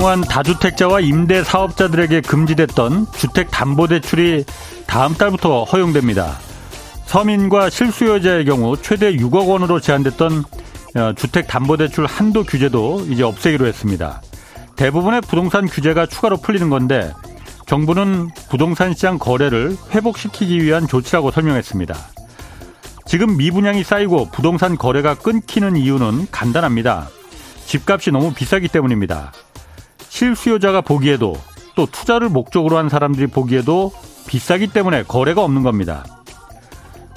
그동안 다주택자와 임대 사업자들에게 금지됐던 주택담보대출이 다음 달부터 허용됩니다. 서민과 실수요자의 경우 최대 6억 원으로 제한됐던 어, 주택담보대출 한도 규제도 이제 없애기로 했습니다. 대부분의 부동산 규제가 추가로 풀리는 건데 정부는 부동산 시장 거래를 회복시키기 위한 조치라고 설명했습니다. 지금 미분양이 쌓이고 부동산 거래가 끊기는 이유는 간단합니다. 집값이 너무 비싸기 때문입니다. 실수요자가 보기에도 또 투자를 목적으로 한 사람들이 보기에도 비싸기 때문에 거래가 없는 겁니다.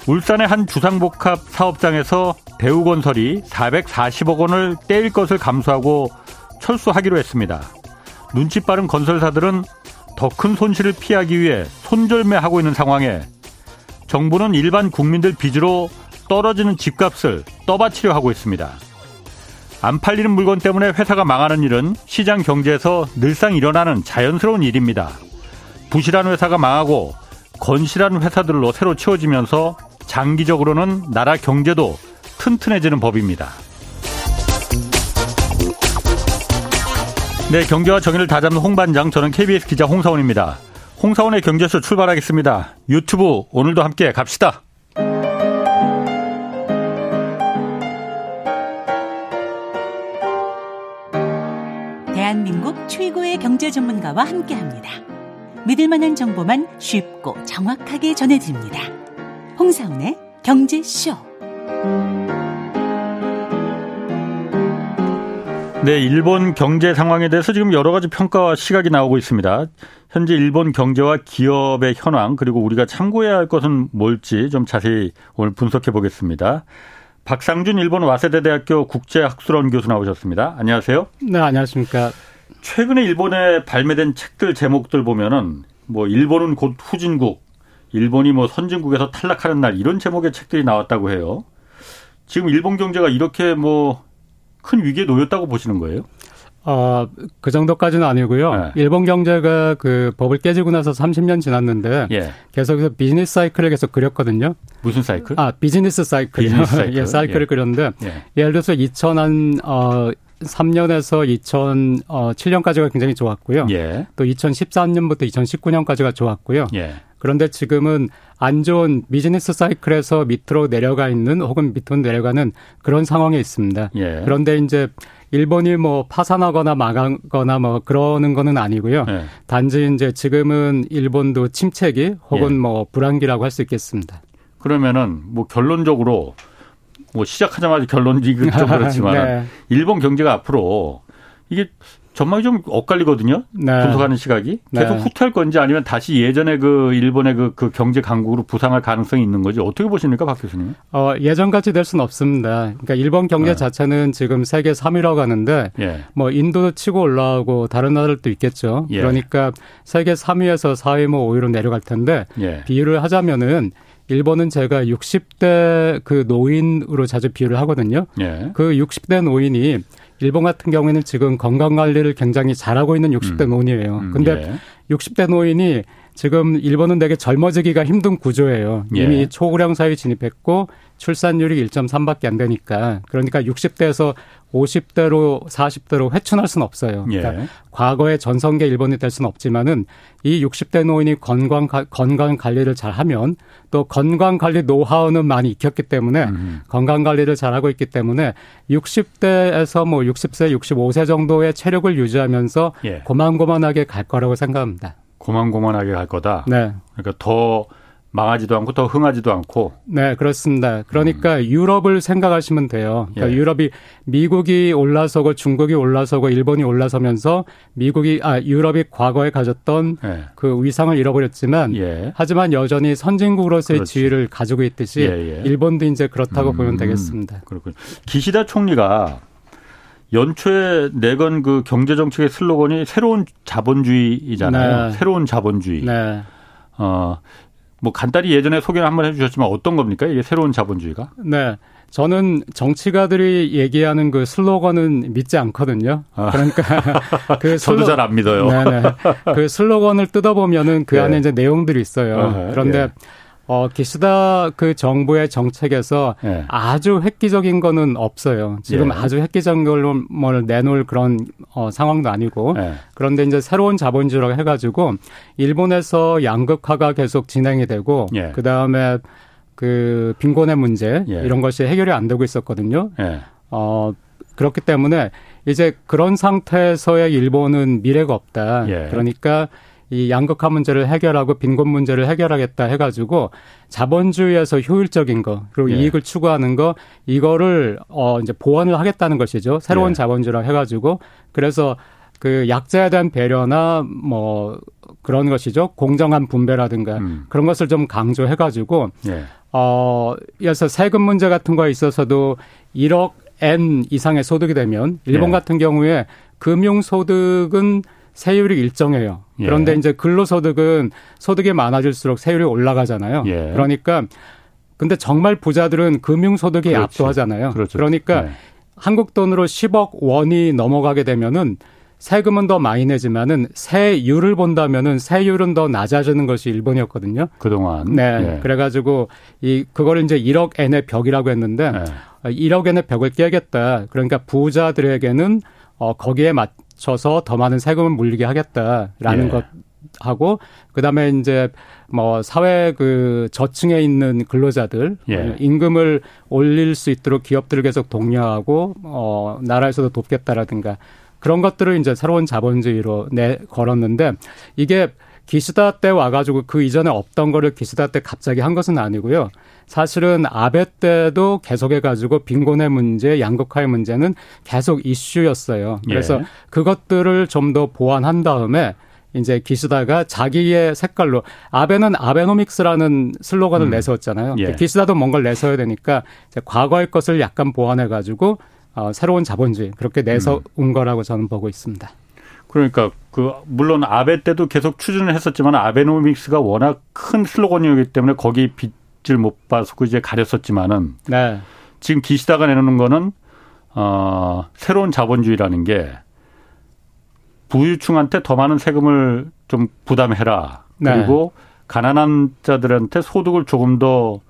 울산의 한 주상복합 사업장에서 대우건설이 440억 원을 떼일 것을 감수하고 철수하기로 했습니다. 눈치 빠른 건설사들은 더 큰 손실을 피하기 위해 손절매하고 있는 상황에 정부는 일반 국민들 빚으로 떨어지는 집값을 떠받치려 하고 있습니다. 안 팔리는 물건 때문에 회사가 망하는 일은 시장 경제에서 늘상 일어나는 자연스러운 일입니다. 부실한 회사가 망하고 건실한 회사들로 새로 채워지면서 장기적으로는 나라 경제도 튼튼해지는 법입니다. 네, 경제와 정의를 다잡는 홍반장, 저는 KBS 기자 홍사원입니다. 홍사원의 경제쇼 출발하겠습니다. 유튜브 오늘도 함께 갑시다. 최고의 경제 전문가와 함께 합니다. 믿을 만한 정보만 쉽고 정확하게 전해드립니다. 홍사운의 경제쇼. 네, 일본 경제 상황에 대해서 지금 여러 가지 평가와 시각이 나오고 있습니다. 현재 일본 경제와 기업의 현황 그리고 우리가 참고해야 할 것은 뭘지 좀 자세히 오늘 분석해 보겠습니다. 박상준 일본 와세대 대학교 국제학술원 교수 나오셨습니다. 안녕하세요. 네, 안녕하십니까. 최근에 일본에 발매된 책들 제목들 보면은 뭐 일본은 곧 후진국, 일본이 뭐 선진국에서 탈락하는 날 이런 제목의 책들이 나왔다고 해요. 지금 일본 경제가 이렇게 뭐 큰 위기에 놓였다고 보시는 거예요? 어, 그 정도까지는 아니고요. 네. 일본 경제가 그 법을 깨지고 나서 30년 지났는데 예. 계속해서 비즈니스 사이클을 계속 그렸거든요. 무슨 사이클? 아, 비즈니스 사이클. 비즈니스 사이클. 예, 사이클을 예. 그렸는데 예. 예를 들어서 2000한 어 3년에서 2007년까지가 굉장히 좋았고요. 예. 또 2013년부터 2019년까지가 좋았고요. 예. 그런데 지금은 안 좋은 비즈니스 사이클에서 밑으로 내려가 있는 혹은 밑으로 내려가는 그런 상황에 있습니다. 예. 그런데 이제 일본이 뭐 파산하거나 망하거나 뭐 그러는 거는 아니고요. 예. 단지 이제 지금은 일본도 침체기 혹은 예. 뭐 불안기라고 할 수 있겠습니다. 그러면은 뭐 결론적으로 뭐 시작하자마자 결론이 좀 그렇지만 네. 일본 경제가 앞으로 이게 전망이 좀 엇갈리거든요. 네. 분석하는 시각이 계속 네. 후퇴할 건지 아니면 다시 예전에 그 일본의 그, 그 경제 강국으로 부상할 가능성이 있는 거지 어떻게 보십니까, 박 교수님? 어 예전같이 될 수는 없습니다. 그러니까 일본 경제 네. 자체는 지금 세계 3위라고 하는데 예. 뭐 인도도 치고 올라오고 다른 나라들도 있겠죠. 예. 그러니까 세계 3위에서 4위 뭐 5위로 내려갈 텐데 예. 비유를 하자면은 일본은 제가 60대 그 노인으로 자주 비유를 하거든요. 예. 그 60대 노인이 일본 같은 경우에는 지금 건강 관리를 굉장히 잘하고 있는 60대 음. 노인이에요. 음, 근데 예. 60대 노인이 지금 일본은 되게 젊어지기가 힘든 구조예요. 이미 예. 초고령 사회 진입했고 출산율이 1.3밖에 안 되니까 그러니까 60대에서 50대로 40대로 회춘할 수는 없어요. 그러니까 예. 과거의 전성기 일본이 될 수는 없지만은 이 60대 노인이 건강 건강 관리를 잘 하면 또 건강 관리 노하우는 많이 익혔기 때문에 음. 건강 관리를 잘 하고 있기 때문에 60대에서 뭐 60세, 65세 정도의 체력을 유지하면서 예. 고만고만하게 갈 거라고 생각합니다. 고만고만하게 갈 거다. 네. 그러니까 더 망하지도 않고 더 흥하지도 않고. 네, 그렇습니다. 그러니까 음. 유럽을 생각하시면 돼요. 그러니까 예. 유럽이 미국이 올라서고 중국이 올라서고 일본이 올라서면서 미국이 아 유럽이 과거에 가졌던 예. 그 위상을 잃어버렸지만 예. 하지만 여전히 선진국으로서의 그렇지. 지위를 가지고 있듯이 예, 예. 일본도 이제 그렇다고 음. 보면 되겠습니다. 그렇군요. 기시다 총리가 연초에 내건 그 경제 정책의 슬로건이 새로운 자본주의이잖아요. 네. 새로운 자본주의. 네. 어, 뭐 간단히 예전에 소개를 한번 해주셨지만 어떤 겁니까? 이게 새로운 자본주의가? 네. 저는 정치가들이 얘기하는 그 슬로건은 믿지 않거든요. 아. 그러니까 그 슬로... 저도 잘 안 믿어요. 네네. 그 슬로건을 뜯어보면은 그 예. 안에 이제 내용들이 있어요. 그런데 예. 어, 기시다 그 정부의 정책에서 예. 아주 획기적인 거는 없어요. 지금 예. 아주 획기적인 걸 내놓을 그런 어, 상황도 아니고. 예. 그런데 이제 새로운 자본주의라고 해가지고 일본에서 양극화가 계속 진행이 되고 예. 그 다음에 그 빈곤의 문제 예. 이런 것이 해결이 안 되고 있었거든요. 예. 어, 그렇기 때문에 이제 그런 상태에서의 일본은 미래가 없다. 그러니까 이 양극화 문제를 해결하고 빈곤 문제를 해결하겠다 해가지고 자본주의에서 효율적인 거 그리고 예. 이익을 추구하는 거 이거를 어 이제 보완을 하겠다는 것이죠. 새로운 예. 자본주의라 해가지고 그래서 그 약자에 대한 배려나 뭐 그런 것이죠. 공정한 분배라든가 음. 그런 것을 좀 강조해가지고 예. 어 그래서 세금 문제 같은 거에 있어서도 1억 N 이상의 소득이 되면 일본 예. 같은 경우에 금융 소득은 세율이 일정해요. 예. 그런데 이제 근로소득은 소득이 많아질수록 세율이 올라가잖아요. 예. 그러니까 근데 정말 부자들은 금융소득이 그렇지. 압도하잖아요. 그렇죠. 그러니까 네. 한국 돈으로 10억 원이 넘어가게 되면은 세금은 더 많이 내지만은 세율을 본다면은 세율은 더 낮아지는 것이 일본이었거든요. 그동안. 네. 예. 그래가지고 이 그걸 이제 1억 엔의 벽이라고 했는데 예. 1억 엔의 벽을 깨겠다. 그러니까 부자들에게는 어 거기에 맞 쳐서 더 많은 세금을 물리게 하겠다라는 예. 것 하고 그다음에 이제 뭐 사회 그 저층에 있는 근로자들 예. 임금을 올릴 수 있도록 기업들을 계속 독려하고 어 나라에서도 돕겠다라든가 그런 것들을 이제 새로운 자본주의로 내 걸었는데 이게 기시다 때 와가지고 그 이전에 없던 거를 기시다 때 갑자기 한 것은 아니고요. 사실은 아베 때도 계속해가지고 빈곤의 문제, 양극화의 문제는 계속 이슈였어요. 그래서 예. 그것들을 좀 더 보완한 다음에 이제 기시다가 자기의 색깔로 아베는 아베노믹스라는 슬로건을 음. 내세웠잖아요. 예. 기시다도 뭔가를 내세워야 되니까 과거의 것을 약간 보완해 가지고 어, 새로운 자본주의 그렇게 내서 온 음. 거라고 저는 보고 있습니다. 그러니까 그 물론 아베 때도 계속 추진을 했었지만 아베노믹스가 워낙 큰 슬로건이었기 때문에 거기 빛 입질 못 봐서 이제 가렸었지만은 네. 지금 기시다가 내놓는 거는 어 새로운 자본주의라는 게 부유층한테 더 많은 세금을 좀 부담해라. 네. 그리고 가난한 자들한테 소득을 조금 더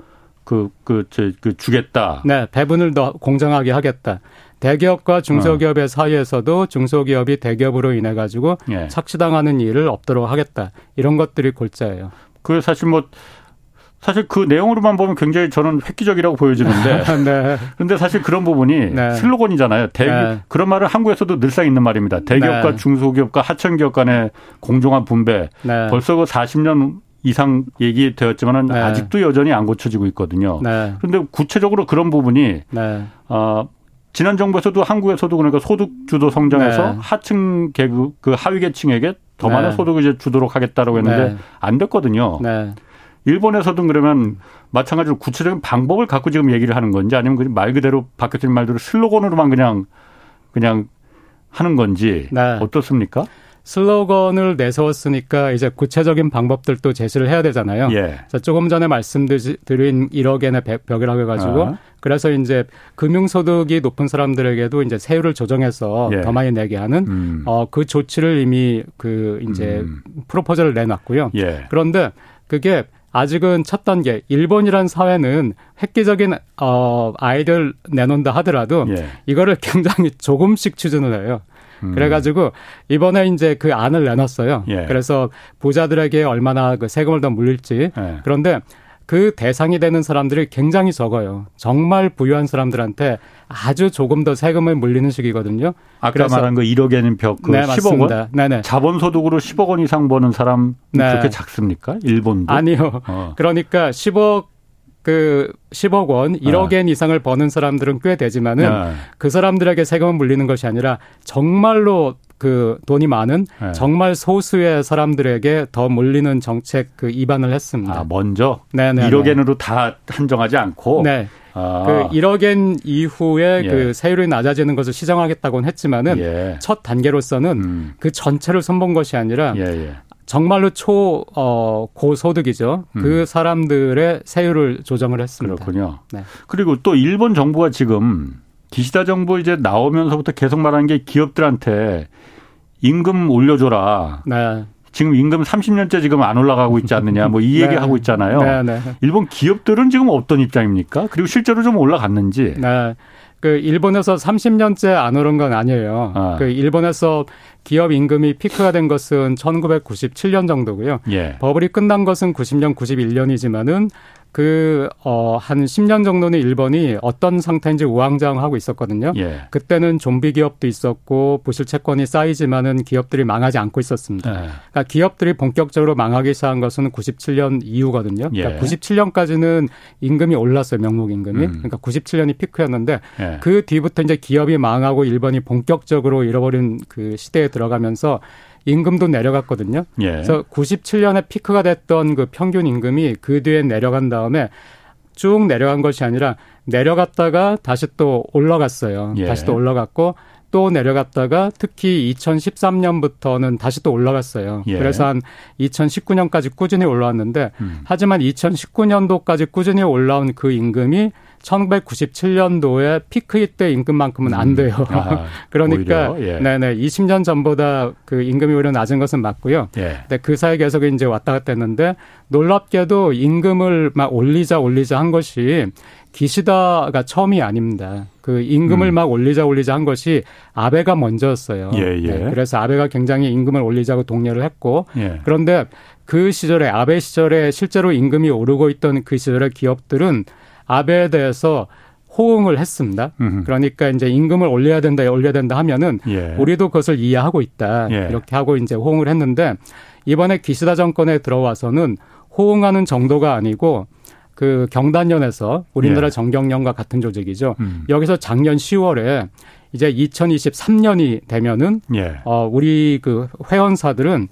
그, 그, 저, 그, 주겠다. 네, 배분을 더 공정하게 하겠다. 대기업과 중소기업의 어. 사이에서도 중소기업이 대기업으로 인해 가지고 예. 착취당하는 일을 없도록 하겠다. 이런 것들이 골자예요. 그 사실 뭐 사실 그 내용으로만 보면 굉장히 저는 획기적이라고 보여지는데. 네. 그런데 사실 그런 부분이 네. 슬로건이잖아요. 대기, 네. 그런 말을 한국에서도 늘상 있는 말입니다. 대기업과 네. 중소기업과 하청기업 간의 공정한 분배. 네. 벌써 그 40년 이상 얘기되었지만은 네. 아직도 여전히 안 고쳐지고 있거든요. 그런데 구체적으로 그런 부분이 어, 지난 정부에서도 한국에서도 그러니까 소득 주도 성장해서 하층 계급 그 하위 계층에게 더 많은 소득을 이제 주도록 하겠다라고 했는데 안 됐거든요. 일본에서도 그러면 마찬가지로 구체적인 방법을 갖고 지금 얘기를 하는 건지 아니면 말 그대로 박 교수님 말대로 슬로건으로만 그냥 그냥 하는 건지 네. 어떻습니까? 슬로건을 내세웠으니까 이제 구체적인 방법들도 제시를 해야 되잖아요. 예. 자, 조금 전에 말씀드린 1억엔의 벽이라고 해가지고 아. 그래서 이제 금융소득이 높은 사람들에게도 이제 세율을 조정해서 예. 더 많이 내게 하는 음. 어, 그 조치를 이미 그 이제 음. 프로포즈를 내놨고요. 예. 그런데 그게 아직은 첫 단계 일본이란 사회는 획기적인 어 아이들 내놓는다 하더라도 예. 이거를 굉장히 조금씩 추진을 해요. 음. 그래가지고 이번에 이제 그 안을 내놨어요. 예. 그래서 부자들에게 얼마나 그 세금을 더 물릴지. 예. 그런데 그 대상이 되는 사람들이 굉장히 적어요. 정말 부유한 사람들한테 아주 조금 더 세금을 물리는 식이거든요. 아까 말한 그 1억에는 벽, 그 네, 10억 맞습니다. 원? 네네. 자본소득으로 10억 원 이상 버는 사람 네. 그렇게 작습니까? 일본도? 아니요. 어. 그러니까 10억 그 10억 원, 1억 엔 이상을 버는 사람들은 꽤 되지만은 네. 그 사람들에게 세금을 물리는 것이 아니라 정말로 그 돈이 많은 네. 정말 소수의 사람들에게 더 몰리는 정책 그 입안을 했습니다. 아, 먼저 네네 1억엔으로 다 한정하지 않고 네. 아. 그 1억엔 이후에 예. 그 세율이 낮아지는 것을 시정하겠다고는 했지만은 예. 첫 단계로서는 음. 그 전체를 선본 것이 아니라 예예. 예. 정말로 초, 어, 고소득이죠. 음. 그 사람들의 세율을 조정을 했습니다. 그렇군요. 네. 그리고 또 일본 정부가 지금 기시다 정부 이제 나오면서부터 계속 말하는 게 기업들한테 임금 올려줘라. 네. 지금 임금 30년째 지금 안 올라가고 있지 않느냐 뭐 이 얘기 네. 하고 있잖아요. 네, 네. 일본 기업들은 지금 어떤 입장입니까? 그리고 실제로 좀 올라갔는지. 네. 그 일본에서 30년째 안 오른 건 아니에요. 아. 그 일본에서 기업 임금이 피크가 된 것은 1997년 정도고요. 예. 버블이 끝난 것은 90년, 91년이지만은 그, 어, 한 10년 정도는 일본이 어떤 상태인지 우왕좌왕하고 있었거든요. 예. 그때는 좀비 기업도 있었고 부실 채권이 쌓이지만은 기업들이 망하지 않고 있었습니다. 예. 그러니까 기업들이 본격적으로 망하기 시작한 것은 97년 이후거든요. 그러니까 예. 97년까지는 임금이 올랐어요. 명목 임금이. 음. 그러니까 97년이 피크였는데 예. 그 뒤부터 이제 기업이 망하고 일본이 본격적으로 잃어버린 그 시대에 들어가면서 임금도 내려갔거든요. 예. 그래서 97년에 피크가 됐던 그 평균 임금이 그 뒤에 내려간 다음에 쭉 내려간 것이 아니라 내려갔다가 다시 또 올라갔어요. 예. 다시 또 올라갔고 또 내려갔다가 특히 2013년부터는 다시 또 올라갔어요. 예. 그래서 한 2019년까지 꾸준히 올라왔는데 음. 하지만 2019년도까지 꾸준히 올라온 그 임금이 1997년도에 피크이 때 임금만큼은 안 음. 돼요. 음. 아, 그러니까 예. 네네 20년 전보다 그 임금이 오히려 낮은 것은 맞고요. 예. 근데 그 사이 계속 이제 왔다 갔다 했는데 놀랍게도 임금을 막 올리자 올리자 한 것이 기시다가 처음이 아닙니다. 그 임금을 음. 막 올리자 올리자 한 것이 아베가 먼저였어요. 예, 예. 네, 그래서 아베가 굉장히 임금을 올리자고 독려를 했고 예. 그런데 그 시절에 아베 시절에 실제로 임금이 오르고 있던 그 시절의 기업들은 아베에 대해서 호응을 했습니다. 음흠. 그러니까 이제 임금을 올려야 된다, 올려야 된다 하면은 예. 우리도 그것을 이해하고 있다. 예. 이렇게 하고 이제 호응을 했는데 이번에 기시다 정권에 들어와서는 호응하는 정도가 아니고 그 경단련에서 우리나라 예. 정경련과 같은 조직이죠. 음. 여기서 작년 10월에 이제 2023년이 되면은 예. 어 우리 그 회원사들은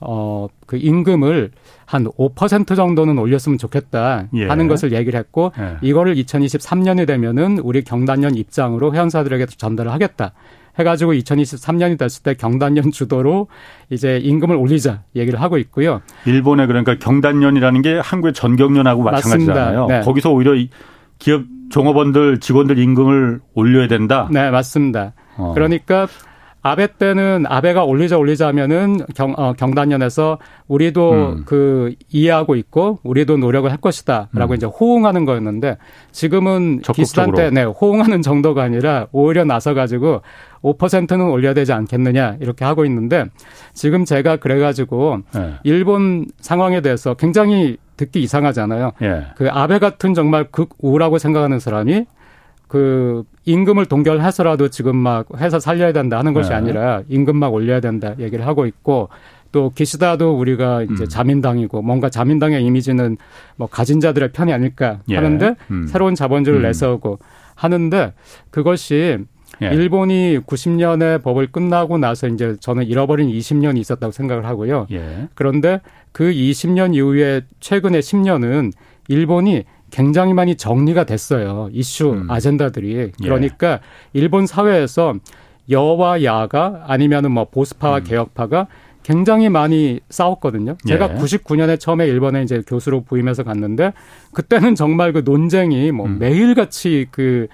어, 그 임금을 한 5% 정도는 올렸으면 좋겠다 예. 하는 것을 얘기를 했고 예. 이거를 2023년이 되면은 우리 경단련 입장으로 회원사들에게 전달을 하겠다. 해가지고 2023년이 됐을 때 경단련 주도로 이제 임금을 올리자 얘기를 하고 있고요. 일본에 그러니까 경단련이라는 게 한국의 전경련하고 마찬가지잖아요. 네. 거기서 오히려 기업 종업원들 직원들 임금을 올려야 된다. 네, 맞습니다. 어. 그러니까 아베 때는 아베가 올리자 올리자 하면은 경, 어, 경단련에서 우리도 음. 그 이해하고 있고 우리도 노력을 할 것이다라고 음. 이제 호응하는 거였는데 지금은 기스단 때 네, 호응하는 정도가 아니라 오히려 나서 가지고 5%는 올려야 되지 않겠느냐 이렇게 하고 있는데 지금 제가 그래 가지고 네. 일본 상황에 대해서 굉장히 듣기 이상하잖아요. 예. 그 아베 같은 정말 극우라고 생각하는 사람이 그 임금을 동결해서라도 지금 막 회사 살려야 된다 하는 것이 네. 아니라 임금 막 올려야 된다 얘기를 하고 있고 또 기시다도 우리가 이제 음. 자민당이고 뭔가 자민당의 이미지는 뭐 가진 자들의 편이 아닐까 예. 하는데 음. 새로운 자본주의를 음. 내세우고 하는데 그것이 예. 일본이 90년에 법을 끝나고 나서 이제 저는 잃어버린 20년이 있었다고 생각을 하고요. 예. 그런데 그 20년 이후에 최근에 10년은 일본이 굉장히 많이 정리가 됐어요. 이슈 음. 아젠다들이. 예. 그러니까 예. 일본 사회에서 여와 야가 아니면은 뭐 보수파와 음. 개혁파가 굉장히 많이 싸웠거든요. 제가 예. 99년에 처음에 일본에 이제 교수로 부임해서 갔는데 그때는 정말 그 논쟁이 뭐 음. 매일같이 그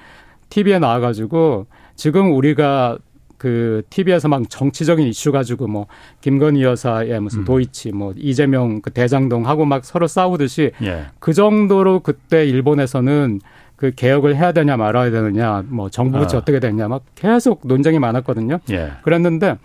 TV에 나와가지고 지금 우리가 그 TV에서 막 정치적인 이슈 가지고 뭐 김건희 여사의 무슨 음. 도이치 뭐 이재명 그 대장동 하고 막 서로 싸우듯이 예. 그 정도로 그때 일본에서는 그 개혁을 해야 되냐 말아야 되느냐 뭐 정부 부처 아. 어떻게 되냐 막 계속 논쟁이 많았거든요. 예. 그랬는데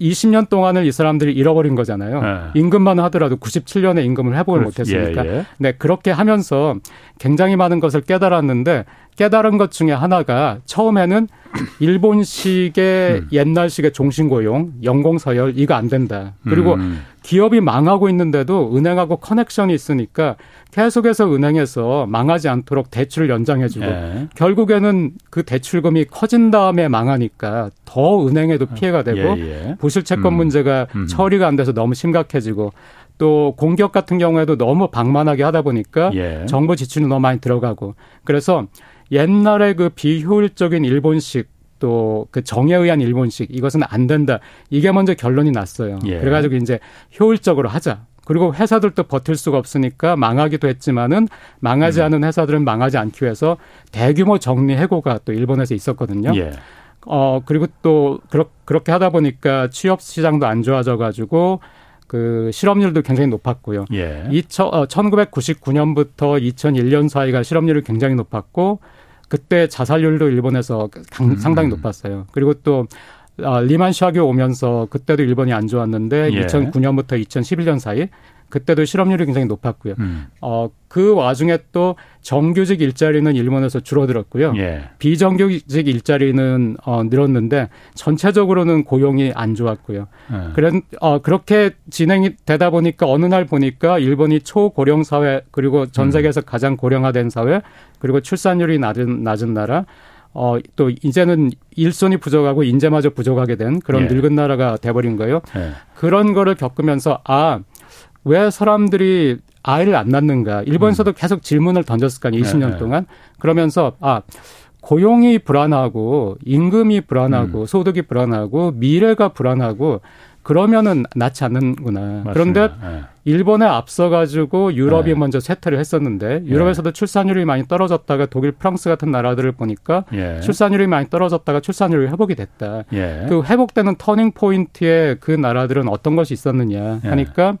20년 동안을 이 사람들이 잃어버린 거잖아요. 네. 임금만 하더라도 97년에 임금을 회복을 못했으니까. 예, 예. 네, 그렇게 하면서 굉장히 많은 것을 깨달았는데 깨달은 것 중에 하나가 처음에는 일본식의 음. 옛날식의 종신고용, 연공서열 이거 안 된다. 그리고 음. 기업이 망하고 있는데도 은행하고 커넥션이 있으니까 계속해서 은행에서 망하지 않도록 대출을 연장해주고 예. 결국에는 그 대출금이 커진 다음에 망하니까 더 은행에도 피해가 되고 예, 예. 부실 채권 음. 문제가 음. 처리가 안 돼서 너무 심각해지고 또 공격 같은 경우에도 너무 방만하게 하다 보니까 예. 정부 지출이 너무 많이 들어가고 그래서 옛날에 그 비효율적인 일본식 또 그 정에 의한 일본식 이것은 안 된다. 이게 먼저 결론이 났어요. 예. 그래가지고 이제 효율적으로 하자. 그리고 회사들도 버틸 수가 없으니까 망하기도 했지만은 망하지 음. 않은 회사들은 망하지 않기 위해서 대규모 정리 해고가 또 일본에서 있었거든요. 예. 어 그리고 또 그렇, 그렇게 하다 보니까 취업 시장도 안 좋아져 가지고 그 실업률도 굉장히 높았고요. 예. 2000, 어, 1999년부터 2001년 사이가 실업률이 굉장히 높았고 그때 자살률도 일본에서 강, 음. 상당히 높았어요. 그리고 또 아, 리만 샤교 오면서 그때도 일본이 안 좋았는데 예. 2009년부터 2011년 사이 그때도 실업률이 굉장히 높았고요. 음. 어, 그 와중에 또 정규직 일자리는 일본에서 줄어들었고요. 예. 비정규직 일자리는 어, 늘었는데 전체적으로는 고용이 안 좋았고요. 예. 그런 어, 그렇게 진행이 되다 보니까 어느 날 보니까 일본이 초고령 사회 그리고 전 음. 세계에서 음. 가장 고령화된 사회 그리고 출산율이 낮은 낮은 나라 어, 또 이제는 일손이 부족하고 인재마저 부족하게 된 그런 예. 늙은 나라가 돼버린 거예요. 예. 그런 거를 겪으면서 아, 왜 사람들이 아이를 안 낳는가. 일본에서도 음. 계속 질문을 던졌을 거 아니에요. 20년 네. 동안. 그러면서 아, 고용이 불안하고 임금이 불안하고 음. 소득이 불안하고 미래가 불안하고 그러면은 낳지 않는구나. 맞습니다. 그런데 네. 일본에 앞서 가지고 유럽이 네. 먼저 쇠퇴를 했었는데 유럽에서도 네. 출산율이 많이 떨어졌다가 독일, 프랑스 같은 나라들을 보니까 예. 출산율이 많이 떨어졌다가 출산율이 회복이 됐다. 예. 그 회복되는 turning point에 그 나라들은 어떤 것이 있었느냐 예. 하니까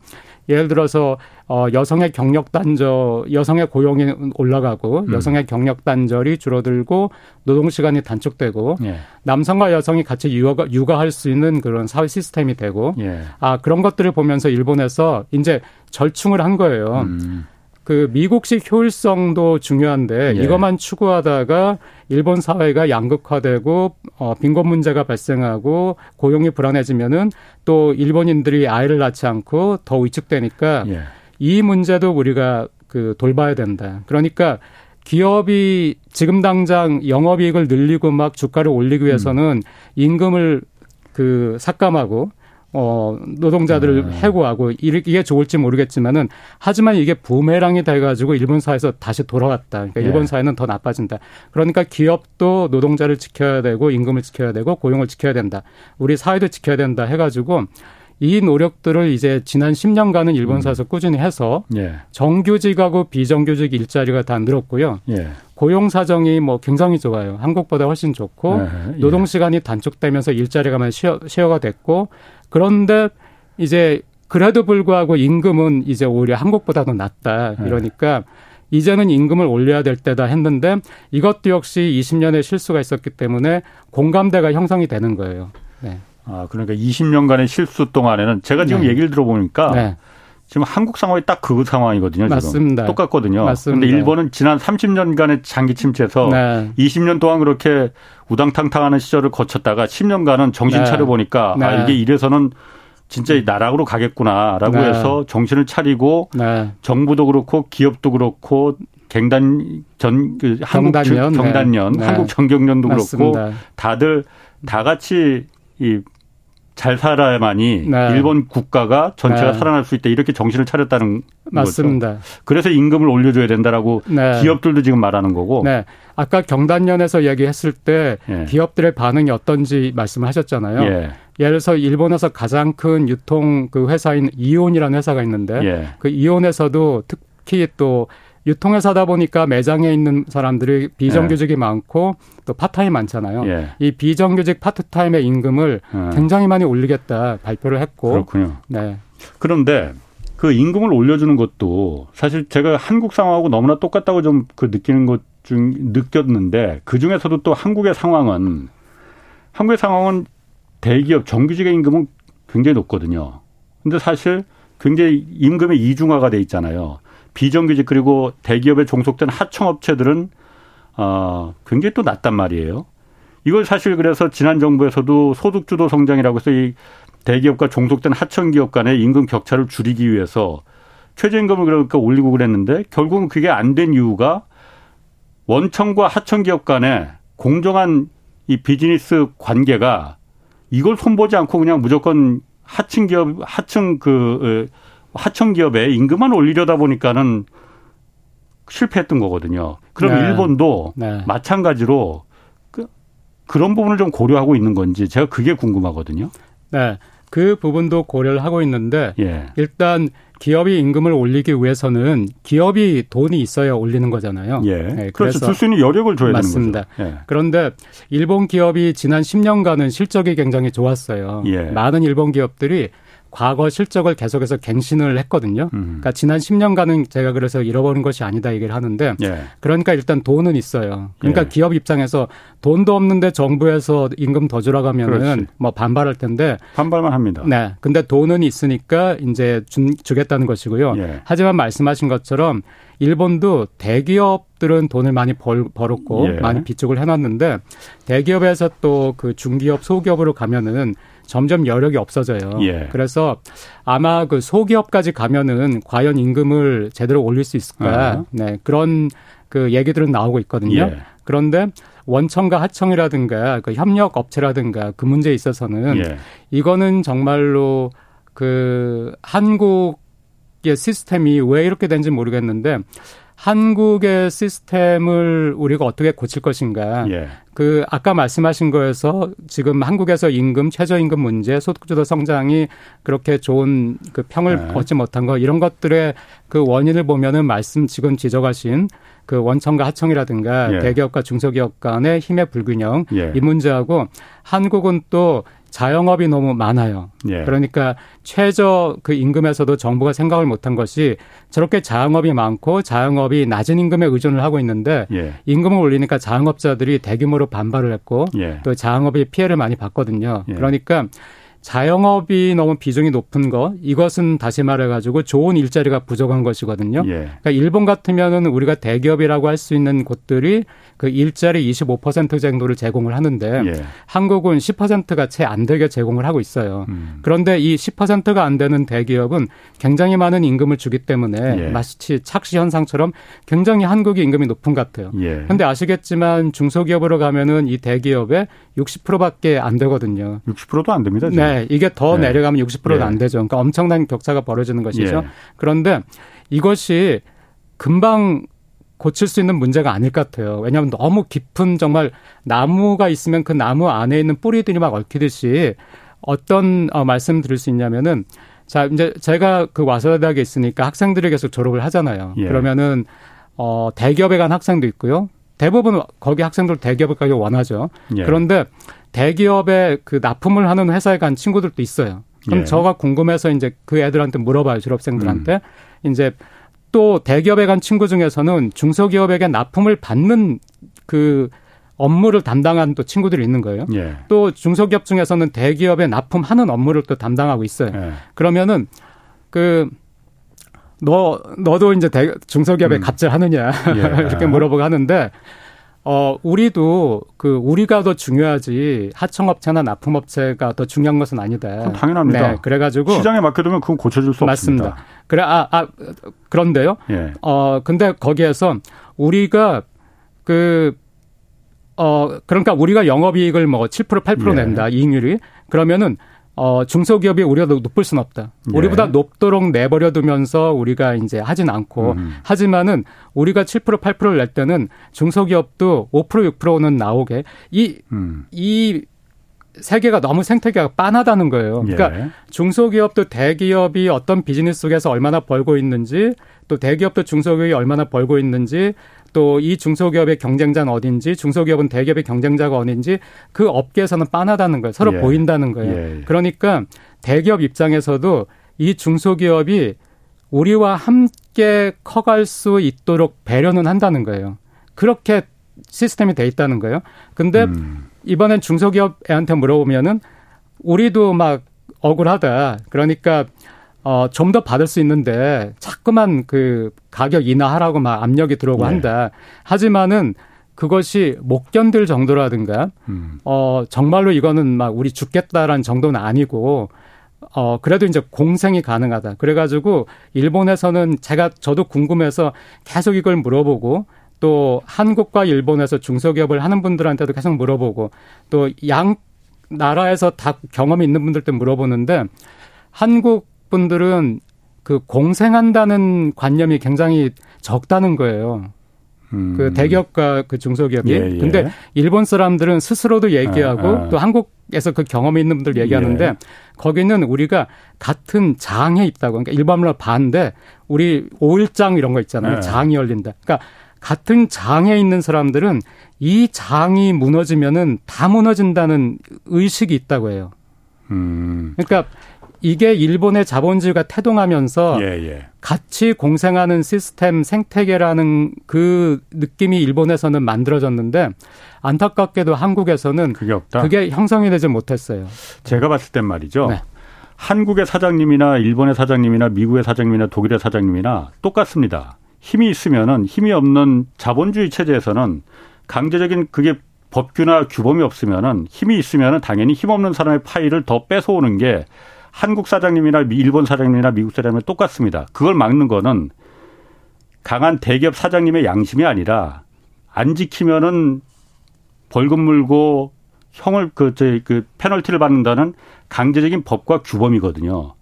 예를 들어서 어 여성의 경력 단절, 여성의 고용이 올라가고 음. 여성의 경력 단절이 줄어들고 노동 시간이 단축되고 예. 남성과 여성이 같이 육아 육아할 수 있는 그런 사회 시스템이 되고 예. 아 그런 것들을 보면서 일본에서 이제 절충을 한 거예요. 음. 그 미국식 효율성도 중요한데 예. 이것만 추구하다가 일본 사회가 양극화되고 어 빈곤 문제가 발생하고 고용이 불안해지면은 또 일본인들이 아이를 낳지 않고 더 위축되니까 예. 이 문제도 우리가 그 돌봐야 된다. 그러니까 기업이 지금 당장 영업이익을 늘리고 막 주가를 올리기 위해서는 음. 임금을 그 삭감하고 어, 노동자들을 네. 해고하고 이게 좋을지 모르겠지만은 하지만 이게 부메랑이 돼가지고 일본 사회에서 다시 돌아왔다. 그러니까 네. 일본 사회는 더 나빠진다. 그러니까 기업도 노동자를 지켜야 되고 임금을 지켜야 되고 고용을 지켜야 된다. 우리 사회도 지켜야 된다 해가지고 이 노력들을 이제 지난 10년간은 일본 음. 사에서 음. 꾸준히 해서 예. 정규직하고 비정규직 일자리가 다 늘었고요. 예. 고용 사정이 뭐 굉장히 좋아요. 한국보다 훨씬 좋고 예. 노동 시간이 단축되면서 일자리가 많이 쉐어, 쉐어가 됐고 그런데 이제 그래도 불구하고 임금은 이제 오히려 한국보다도 낮다. 네. 이러니까 이제는 임금을 올려야 될 때다 했는데 이것도 역시 20년의 실수가 있었기 때문에 공감대가 형성이 되는 거예요. 네. 아, 그러니까 20년간의 실수 동안에는 제가 지금 네. 얘기를 들어보니까 네. 지금 한국 상황이 딱 그 상황이거든요. 지금. 맞습니다. 똑같거든요. 맞습니다. 근데 일본은 지난 30년간의 장기 침체에서 네. 20년 동안 그렇게 우당탕탕하는 시절을 거쳤다가 10년간은 정신 네. 차려 보니까 네. 아 이게 이래서는 진짜 나락으로 가겠구나라고 네. 해서 정신을 차리고 네. 정부도 그렇고 기업도 그렇고 갱단 전 그 한국 경단년, 경단년 네. 한국 정경련도 그렇고 다들 다 같이 이 잘 살아야만이 네. 일본 국가가 전체가 네. 살아날 수 있다 이렇게 정신을 차렸다는 맞습니다. 거죠. 그래서 임금을 올려줘야 된다라고 네. 기업들도 지금 말하는 거고. 네. 아까 경단련에서 얘기했을 때 예. 기업들의 반응이 어떤지 말씀하셨잖아요. 예. 예를 들어서 일본에서 가장 큰 유통 그 회사인 이온이라는 회사가 있는데 예. 그 이온에서도 특히 또 유통회사다 보니까 매장에 있는 사람들이 비정규직이 예. 많고 또 파트타임 많잖아요. 예. 이 비정규직 파트타임의 임금을 예. 굉장히 많이 올리겠다 발표를 했고. 그렇군요. 네. 그런데 그 임금을 올려주는 것도 사실 제가 한국 상황하고 너무나 똑같다고 좀 그 느끼는 것 중 느꼈는데 그 중에서도 또 한국의 상황은 한국의 상황은 대기업 정규직의 임금은 굉장히 높거든요. 근데 사실 굉장히 임금의 이중화가 돼 있잖아요. 비정규직 그리고 대기업에 종속된 하청업체들은 어, 굉장히 또 낮단 말이에요. 이걸 사실 그래서 지난 정부에서도 소득주도 성장이라고 해서 이 대기업과 종속된 하청기업 간의 임금 격차를 줄이기 위해서 최저임금을 그러니까 올리고 그랬는데 결국은 그게 안 된 이유가 원청과 하청기업 간의 공정한 이 비즈니스 관계가 이걸 손보지 않고 그냥 무조건 하층 기업, 하층 그 하청 기업에 임금만 올리려다 보니까는 실패했던 거거든요. 그럼 네. 일본도 네. 마찬가지로 그, 그런 부분을 좀 고려하고 있는 건지 제가 그게 궁금하거든요. 네. 그 부분도 고려를 하고 있는데 예. 일단 기업이 임금을 올리기 위해서는 기업이 돈이 있어야 올리는 거잖아요. 예. 네, 그렇죠. 줄수 있는 여력을 줘야 맞습니다. 되는 거죠. 예. 그런데 일본 기업이 지난 10년간은 실적이 굉장히 좋았어요. 예. 많은 일본 기업들이 과거 실적을 계속해서 갱신을 했거든요. 음. 그러니까 지난 10년간은 제가 그래서 잃어버린 것이 아니다 얘기를 하는데 예. 그러니까 일단 돈은 있어요. 그러니까 예. 기업 입장에서 돈도 없는데 정부에서 임금 더 주라고 하면은. 뭐 반발할 텐데 반발만 합니다. 네. 근데 돈은 있으니까 이제 주, 주겠다는 것이고요. 예. 하지만 말씀하신 것처럼 일본도 대기업들은 돈을 많이 벌, 벌었고 예. 많이 비축을 해 놨는데 대기업에서 또 그 중기업 소기업으로 가면은 점점 여력이 없어져요. 예. 그래서 아마 그 소기업까지 가면은 과연 임금을 제대로 올릴 수 있을까? 어. 네 그런 그 얘기들은 나오고 있거든요. 예. 그런데 원청과 하청이라든가 그 협력 업체라든가 그 문제에 있어서는 예. 이거는 정말로 그 한국 의 시스템이 왜 이렇게 된지 모르겠는데 한국의 시스템을 우리가 어떻게 고칠 것인가. 예. 그 아까 말씀하신 거에서 지금 한국에서 임금 최저임금 문제, 소득주도 성장이 그렇게 좋은 그 평을 네. 얻지 못한 거 이런 것들의 그 원인을 보면은 말씀 지금 지적하신 그 원청과 하청이라든가 예. 대기업과 중소기업 간의 힘의 불균형 예. 이 문제하고 한국은 또 자영업이 너무 많아요. 예. 그러니까 최저 그 임금에서도 정부가 생각을 못한 것이 저렇게 자영업이 많고 자영업이 낮은 임금에 의존을 하고 있는데 예. 임금을 올리니까 자영업자들이 대규모로 반발을 했고 예. 또 자영업이 피해를 많이 봤거든요. 예. 그러니까 자영업이 너무 비중이 높은 거 이것은 다시 말해가지고 좋은 일자리가 부족한 것이거든요. 예. 그러니까 일본 같으면은 우리가 대기업이라고 할 수 있는 곳들이 그 일자리 25% 정도를 제공을 하는데 예. 한국은 10%가 채 안 되게 제공을 하고 있어요. 음. 그런데 이 10%가 안 되는 대기업은 굉장히 많은 임금을 주기 때문에 예. 마치 착시 현상처럼 굉장히 한국의 임금이 높은 것 같아요. 그런데 예. 아시겠지만 중소기업으로 가면은 이 대기업의 60%밖에 안 되거든요. 60%도 안 됩니다. 지금. 네, 이게 더 네. 내려가면 60%도 예. 안 되죠. 그러니까 엄청난 격차가 벌어지는 것이죠. 예. 그런데 이것이 금방 고칠 수 있는 문제가 아닐 것 같아요. 왜냐하면 너무 깊은 정말 나무가 있으면 그 나무 안에 있는 뿌리들이 막 얽히듯이 어떤 어, 말씀 드릴 수 있냐면은 자 이제 제가 그 와서 대학에 있으니까 학생들이 계속 졸업을 하잖아요. 예. 그러면은 어 대기업에 간 학생도 있고요. 대부분 거기 학생들 대기업을 가기 원하죠. 예. 그런데 대기업에 그 납품을 하는 회사에 간 친구들도 있어요. 그럼 예. 저가 궁금해서 이제 그 애들한테 물어봐요. 졸업생들한테. 음. 이제 또 대기업에 간 친구 중에서는 중소기업에게 납품을 받는 그 업무를 담당한 또 친구들이 있는 거예요. 예. 또 중소기업 중에서는 대기업에 납품하는 업무를 또 담당하고 있어요. 예. 그러면은 그 너 너도 이제 대, 중소기업에 음. 갑질 하느냐 예. 이렇게 물어보고 하는데 어, 우리도 그 우리가 더 중요하지 하청업체나 납품업체가 더 중요한 것은 아니다. 당연합니다. 네, 그래가지고 시장에 맡겨두면 그건 고쳐줄 수 맞습니다. 없습니다. 그래, 아, 아 그런데요. 예. 어, 근데 거기에서 우리가 그 어, 그러니까 우리가 영업이익을 뭐 7% 8% 예. 낸다 이익률이 그러면은 어, 중소기업이 우리가 높을 수는 없다. 예. 우리보다 높도록 내버려 두면서 우리가 이제 하진 않고 음. 하지만은 우리가 7% 8%를 낼 때는 중소기업도 5% 6%는 나오게 이, 음. 이 세계가 너무 생태계가 빤하다는 거예요. 그러니까 예. 중소기업도 대기업이 어떤 비즈니스 속에서 얼마나 벌고 있는지 또 대기업도 중소기업이 얼마나 벌고 있는지 또 이 중소기업의 경쟁자는 어딘지 중소기업은 대기업의 경쟁자가 어딘지 그 업계에서는 빤하다는 거예요. 서로 예. 보인다는 거예요. 예. 그러니까 대기업 입장에서도 이 중소기업이 우리와 함께 커갈 수 있도록 배려는 한다는 거예요. 그렇게 시스템이 돼 있다는 거예요. 근데 음. 이번엔 중소기업애한테 물어보면은 우리도 막 억울하다. 그러니까 어, 좀 더 받을 수 있는데 자꾸만 그 가격 인하하라고 막 압력이 들어오고 네. 한다. 하지만은 그것이 못 견딜 정도라든가, 음. 어, 정말로 이거는 막 우리 죽겠다라는 정도는 아니고, 어, 그래도 이제 공생이 가능하다. 그래가지고 일본에서는 제가 저도 궁금해서 계속 이걸 물어보고 또 한국과 일본에서 중소기업을 하는 분들한테도 계속 물어보고 또 양 나라에서 다 경험이 있는 분들도 물어보는데 한국 분들은 그 공생한다는 관념이 굉장히 적다는 거예요. 음. 그 대기업과 그 중소기업이. 예, 예. 근데 일본 사람들은 스스로도 얘기하고 아, 아. 또 한국에서 그 경험이 있는 분들 얘기하는데 예. 거기는 우리가 같은 장에 있다고. 그러니까 일반말로 반대 우리 오일장 이런 거 있잖아요. 예. 장이 열린다. 그러니까 같은 장에 있는 사람들은 이 장이 무너지면은 다 무너진다는 의식이 있다고 해요. 음. 그러니까 이게 일본의 자본주의가 태동하면서 예, 예. 같이 공생하는 시스템 생태계라는 그 느낌이 일본에서는 만들어졌는데 안타깝게도 한국에서는 그게 없다. 그게 형성이 되지 못했어요. 제가 봤을 땐 말이죠. 네. 한국의 사장님이나 일본의 사장님이나 미국의 사장님이나 독일의 사장님이나 똑같습니다. 힘이 있으면은 힘이 없는 자본주의 체제에서는 강제적인 그게 법규나 규범이 없으면은 힘이 있으면은 당연히 힘 없는 사람의 파일을 더 뺏어오는 게 한국 사장님이나 일본 사장님이나 미국 사장님이 똑같습니다. 그걸 막는 거는 강한 대기업 사장님의 양심이 아니라 안 지키면은 벌금 물고 형을 그, 저, 그 페널티를 받는다는 강제적인 법과 규범이거든요.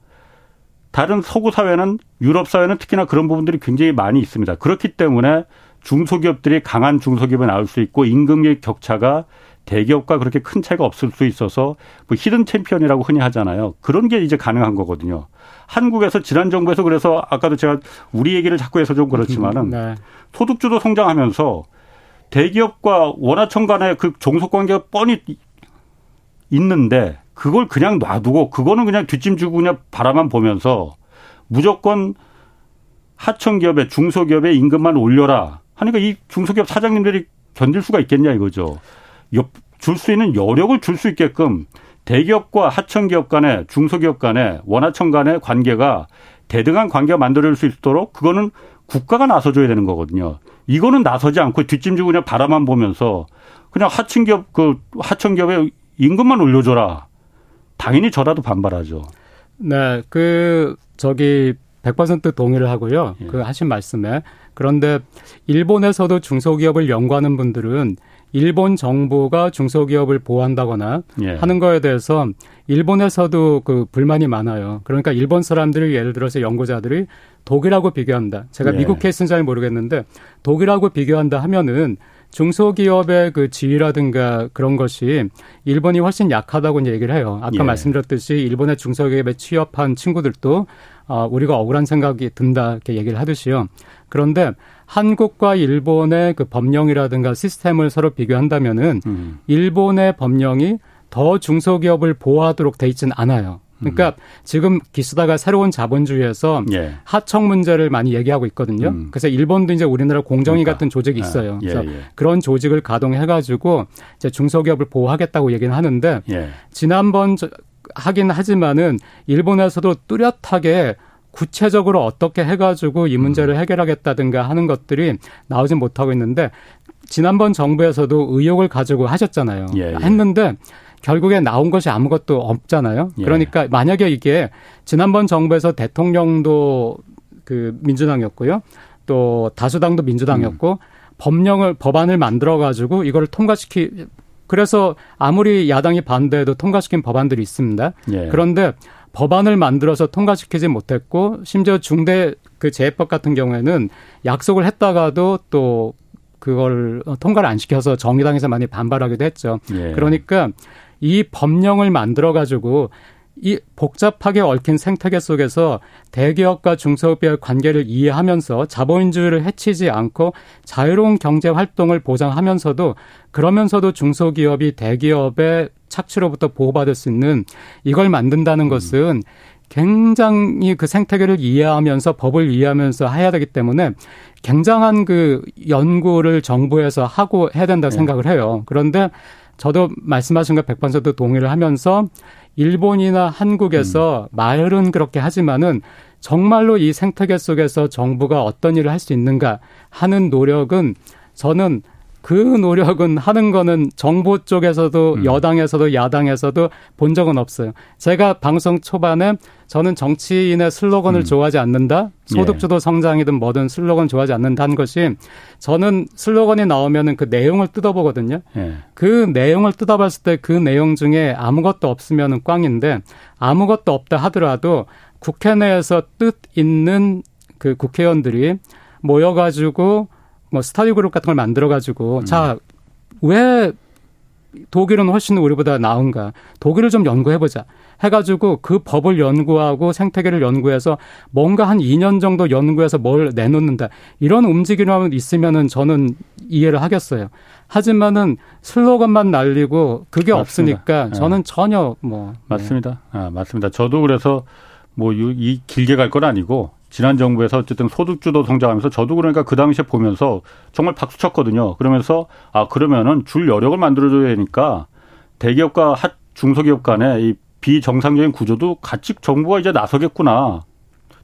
다른 서구 사회는 유럽 사회는 특히나 그런 부분들이 굉장히 많이 있습니다. 그렇기 때문에 중소기업들이 강한 중소기업에 나올 수 있고 임금의 격차가 대기업과 그렇게 큰 차이가 없을 수 있어서 뭐 히든 챔피언이라고 흔히 하잖아요. 그런 게 이제 가능한 거거든요. 한국에서 지난 정부에서 그래서 아까도 제가 우리 얘기를 자꾸 해서 좀 그렇지만은 네. 소득주도 성장하면서 대기업과 원화청 간의 그 종속 관계가 뻔히 있는데 그걸 그냥 놔두고 그거는 그냥 뒷짐 주고 그냥 바라만 보면서 무조건 하청 기업의 중소기업의 임금만 올려라 하니까 이 중소기업 사장님들이 견딜 수가 있겠냐 이거죠. 줄 수 있는 여력을 줄 수 있게끔 대기업과 하청기업 간의 중소기업 간의 원하청 간의 관계가 대등한 관계가 만들어질 수 있도록 그거는 국가가 나서줘야 되는 거거든요. 이거는 나서지 않고 뒷짐 지고 그냥 바라만 보면서 그냥 하청기업 그 하청기업의 임금만 올려줘라. 당연히 저라도 반발하죠. 네, 그 저기 100% 동의를 하고요. 예. 그 하신 말씀에 그런데 일본에서도 중소기업을 연구하는 분들은 일본 정부가 중소기업을 보호한다거나 예. 하는 거에 대해서 일본에서도 그 불만이 많아요. 그러니까 일본 사람들이 예를 들어서 연구자들이 독일하고 비교한다. 제가 예. 미국 케이스는 잘 모르겠는데 독일하고 비교한다 하면은 중소기업의 그 지위라든가 그런 것이 일본이 훨씬 약하다고 얘기를 해요. 아까 예. 말씀드렸듯이 일본의 중소기업에 취업한 친구들도 어, 우리가 억울한 생각이 든다 이렇게 얘기를 하듯이요. 그런데 한국과 일본의 그 법령이라든가 시스템을 서로 비교한다면은 음. 일본의 법령이 더 중소기업을 보호하도록 돼 있지는 않아요. 그러니까 음. 지금 기수다가 새로운 자본주의에서 예. 하청 문제를 많이 얘기하고 있거든요. 음. 그래서 일본도 이제 우리나라 공정위 그러니까. 같은 조직이 아, 있어요. 예, 그래서 예. 그런 조직을 가동해가지고 이제 중소기업을 보호하겠다고 얘기는 하는데 예. 지난번 하긴 하지만은 일본에서도 뚜렷하게 구체적으로 어떻게 해가지고 이 문제를 음. 해결하겠다든가 하는 것들이 나오진 못하고 있는데 지난번 정부에서도 의혹을 가지고 하셨잖아요. 예, 예. 했는데 결국에 나온 것이 아무것도 없잖아요. 예. 그러니까 만약에 이게 지난번 정부에서 대통령도 그 민주당이었고요. 또 다수당도 민주당이었고 음. 법령을 법안을 만들어 가지고 이거를 통과시키 그래서 아무리 야당이 반대해도 통과시킨 법안들이 있습니다. 예. 그런데 법안을 만들어서 통과시키지 못했고 심지어 중대 그 재해법 같은 경우에는 약속을 했다가도 또 그걸 통과를 안 시켜서 정의당에서 많이 반발하기도 했죠. 예. 그러니까 이 법령을 만들어 가지고 이 복잡하게 얽힌 생태계 속에서 대기업과 중소기업의 관계를 이해하면서 자본주의를 해치지 않고 자유로운 경제 활동을 보장하면서도 그러면서도 중소기업이 대기업의 착취로부터 보호받을 수 있는 이걸 만든다는 음. 것은 굉장히 그 생태계를 이해하면서 법을 이해하면서 해야 되기 때문에 굉장한 그 연구를 정부에서 하고 해야 된다 고 네. 생각을 해요. 그런데 저도 말씀하신 것100% 동의를 하면서 일본이나 한국에서 음. 말은 그렇게 하지만은 정말로 이 생태계 속에서 정부가 어떤 일을 할 수 있는가 하는 노력은 저는 그 노력은 하는 거는 정부 쪽에서도 음. 여당에서도 야당에서도 본 적은 없어요. 제가 방송 초반에 저는 정치인의 슬로건을 음. 좋아하지 않는다. 소득주도 예. 성장이든 뭐든 슬로건 좋아하지 않는다는 것이 저는 슬로건이 나오면은 그 내용을 뜯어보거든요. 예. 그 내용을 뜯어봤을 때 그 내용 중에 아무것도 없으면은 꽝인데 아무것도 없다 하더라도 국회 내에서 뜻 있는 그 국회의원들이 모여가지고 뭐 스타디 그룹 같은 걸 만들어 가지고 음. 자왜 독일은 훨씬 우리보다 나은가? 독일을 좀 연구해보자. 해가지고 그 법을 연구하고 생태계를 연구해서 뭔가 한 2년 정도 연구해서 뭘 내놓는다. 이런 움직임이 있으면은 저는 이해를 하겠어요. 하지만은 슬로건만 날리고 그게 맞습니다. 없으니까 네. 저는 네. 전혀 뭐. 네. 맞습니다. 네. 아, 맞습니다. 저도 그래서 뭐 이 길게 갈 건 아니고 지난 정부에서 어쨌든 소득주도 성장하면서 저도 그러니까 그 당시에 보면서 정말 박수 쳤거든요. 그러면서 아 그러면은 줄 여력을 만들어줘야 되니까 대기업과 하, 중소기업 간의 이 비정상적인 구조도 같이 정부가 이제 나서겠구나.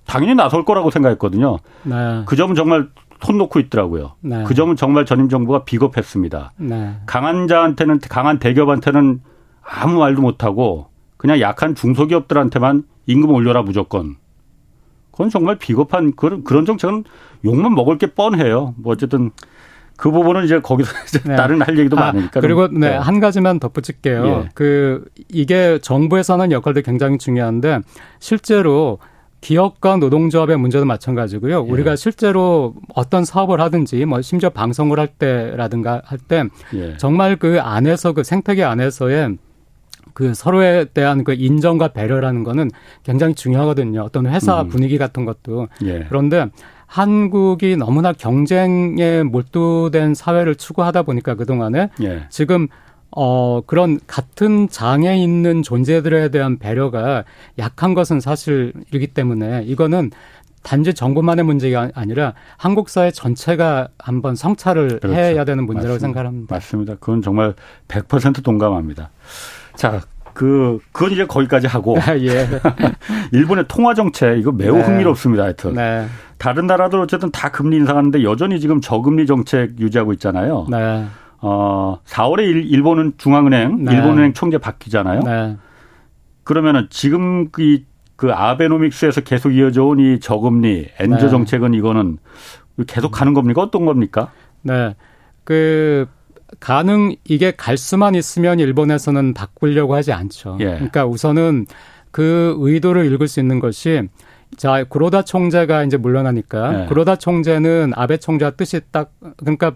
당연히 나설 거라고 생각했거든요. 네. 그 점은 정말 손 놓고 있더라고요. 네. 그 점은 정말 전임 정부가 비겁했습니다. 네. 강한 자한테는 강한 대기업한테는 아무 말도 못하고 그냥 약한 중소기업들한테만 임금 올려라 무조건. 그건 정말 비겁한 그런 그런 정책은 욕만 먹을 게 뻔해요. 뭐 어쨌든 그 부분은 이제 거기서 이제 네. 다른 할 얘기도 아, 많으니까. 그리고 네, 네, 한 가지만 덧붙일게요. 예. 그 이게 정부에서 하는 역할도 굉장히 중요한데 실제로 기업과 노동조합의 문제도 마찬가지고요. 예. 우리가 실제로 어떤 사업을 하든지 뭐 심지어 방송을 할 때라든가 할때 예. 정말 그 안에서 그 생태계 안에서의 그 서로에 대한 그 인정과 배려라는 거는 굉장히 중요하거든요. 어떤 회사 음. 분위기 같은 것도. 예. 그런데 한국이 너무나 경쟁에 몰두된 사회를 추구하다 보니까 그동안에 예. 지금 어, 그런 같은 장에 있는 존재들에 대한 배려가 약한 것은 사실이기 때문에 이거는 단지 정부만의 문제가 아니라 한국 사회 전체가 한번 성찰을 그렇죠. 해야 되는 문제라고 맞습니다. 생각합니다. 맞습니다. 그건 정말 100% 동감합니다. 자, 그, 그건 이제 거기까지 하고. 아, 예. 일본의 통화 정책, 이거 매우 네. 흥미롭습니다, 하여튼. 네. 다른 나라들 어쨌든 다 금리 인상하는데 여전히 지금 저금리 정책 유지하고 있잖아요. 네. 어, 4월에 일, 본은 중앙은행, 네. 일본은행 총재 바뀌잖아요. 네. 그러면은 지금 그, 그 아베노믹스에서 계속 이어져 온 이 저금리, 엔저 네. 정책은 이거는 계속 가는 겁니까? 어떤 겁니까? 네. 그, 가능 이게 갈 수만 있으면 일본에서는 바꾸려고 하지 않죠. 예. 그러니까 우선은 그 의도를 읽을 수 있는 것이 자 구로다 총재가 이제 물러나니까 예. 구로다 총재는 아베 총재 뜻이 딱 그러니까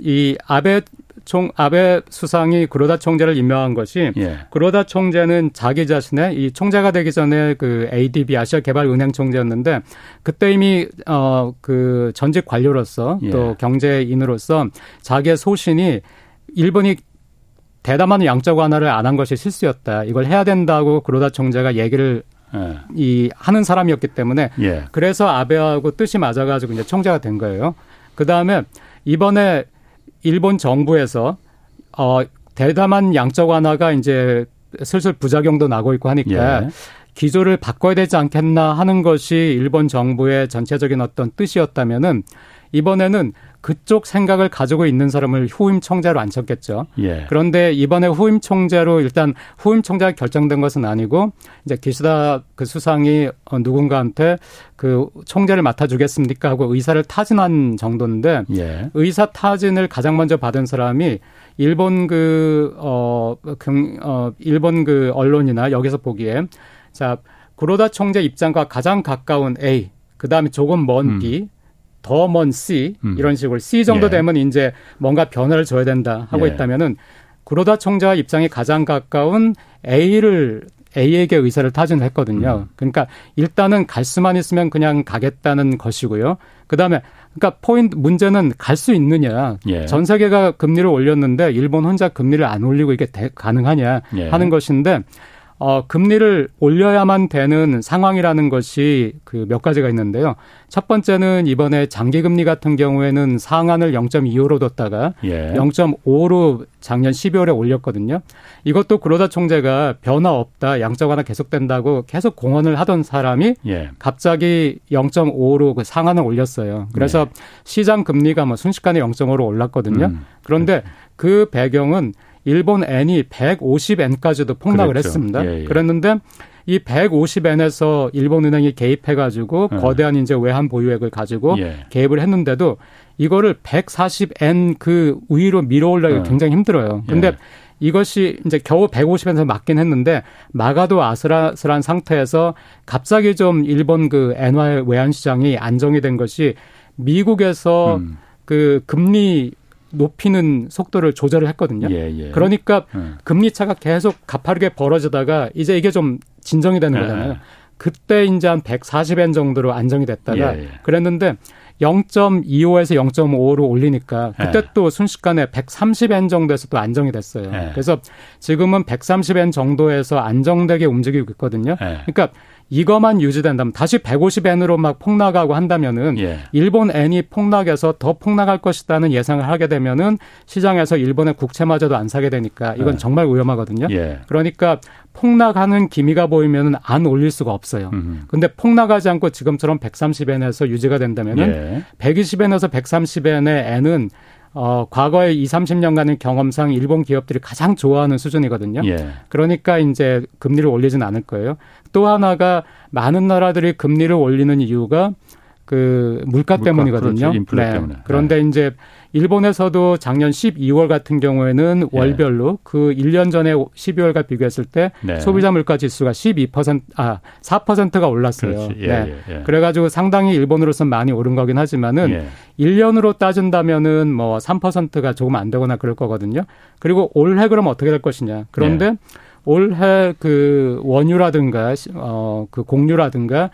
이 아베 총 아베 수상이 구로다 총재를 임명한 것이 예. 구로다 총재는 자기 자신의 이 총재가 되기 전에 그 ADB 아시아 개발 은행 총재였는데 그때 이미 어 그 전직 관료로서 예. 또 경제인으로서 자기의 소신이 일본이 대담한 양적 완화를 안 한 것이 실수였다. 이걸 해야 된다고 구로다 총재가 얘기를 예. 이 하는 사람이었기 때문에 예. 그래서 아베하고 뜻이 맞아가지고 이제 총재가 된 거예요. 그 다음에 이번에 일본 정부에서 어 대담한 양적 완화가 이제 슬슬 부작용도 나고 있고 하니까 예. 기조를 바꿔야 되지 않겠나 하는 것이 일본 정부의 전체적인 어떤 뜻이었다면은 이번에는 그쪽 생각을 가지고 있는 사람을 후임 총재로 앉혔겠죠. 예. 그런데 이번에 후임 총재로 일단 후임 총재가 결정된 것은 아니고 이제 기시다 그 수상이 어, 누군가한테 그 총재를 맡아주겠습니까 하고 의사를 타진한 정도인데 예. 의사 타진을 가장 먼저 받은 사람이 일본 그, 어, 일본 그 언론이나 여기서 보기에 자, 구로다 총재 입장과 가장 가까운 A, 그 다음에 조금 먼 B, 음. 더 먼 C 음. 이런 식으로 C 정도 예. 되면 이제 뭔가 변화를 줘야 된다 하고 예. 있다면은 구로다 총재와 입장이 가장 가까운 A를 A에게 의사를 타진했거든요. 음. 그러니까 일단은 갈 수만 있으면 그냥 가겠다는 것이고요. 그다음에 그러니까 포인트 문제는 갈 수 있느냐. 예. 전 세계가 금리를 올렸는데 일본 혼자 금리를 안 올리고 이게 대, 가능하냐 예. 하는 것인데 어, 금리를 올려야만 되는 상황이라는 것이 그 몇 가지가 있는데요. 첫 번째는 이번에 장기금리 같은 경우에는 상한을 0.25로 뒀다가 예. 0.5로 작년 12월에 올렸거든요. 이것도 그러다 총재가 변화 없다, 양적 완화 계속된다고 계속 공언을 하던 사람이 예. 갑자기 0.5로 그 상한을 올렸어요. 그래서 예. 시장 금리가 뭐 순식간에 0.5로 올랐거든요. 음. 그런데 그 배경은 일본 엔이 150엔까지도 폭락을 그랬죠. 했습니다. 예, 예. 그랬는데 이 150엔에서 일본은행이 개입해가지고 예. 거대한 이제 외환 보유액을 가지고 예. 개입을 했는데도 이거를 140엔 그 위로 밀어올리기 예. 굉장히 힘들어요. 근데 예. 이것이 이제 겨우 150엔에서 막긴 했는데 막아도 아슬아슬한 상태에서 갑자기 좀 일본 그 엔화의 외환 시장이 안정이 된 것이 미국에서 음. 그 금리 높이는 속도를 조절을 했거든요. 예, 예. 그러니까 음. 금리 차가 계속 가파르게 벌어지다가 이제 이게 좀 진정이 되는 예, 거잖아요. 예. 그때 이제 한 140엔 정도로 안정이 됐다가 예, 예. 그랬는데 0.25에서 0.5로 올리니까 그때 예. 또 순식간에 130엔 정도에서 또 안정이 됐어요. 예. 그래서 지금은 130엔 정도에서 안정되게 움직이고 있거든요. 예. 그러니까 이것만 유지된다면 다시 150엔으로 막 폭락하고 한다면은 예. 일본 엔이 폭락해서 더 폭락할 것이라는 예상을 하게 되면은 시장에서 일본의 국채마저도 안 사게 되니까 이건 예. 정말 위험하거든요. 예. 그러니까 폭락하는 기미가 보이면은 안 올릴 수가 없어요. 음흠. 근데 폭락하지 않고 지금처럼 130엔에서 유지가 된다면은 120엔에서 130엔의 엔은 어, 과거에 2, 30년간의 경험상 일본 기업들이 가장 좋아하는 수준이거든요. 예. 그러니까 이제 금리를 올리진 않을 거예요. 또 하나가 많은 나라들이 금리를 올리는 이유가 그 물가, 물가 때문이거든요. 그렇죠. 네. 때문에. 그런데 네. 이제 일본에서도 작년 12월 같은 경우에는 예. 월별로 그 1년 전에 12월과 비교했을 때 네. 소비자 물가 지수가 12%아 4%가 올랐어요. 예, 네. 예, 예. 그래 가지고 상당히 일본으로서는 많이 오른 거긴 하지만은 예. 1년으로 따진다면은 뭐 3%가 조금 안 되거나 그럴 거거든요. 그리고 올해 그럼 어떻게 될 것이냐. 그런데 예. 올해 그 원유라든가 어그 공유라든가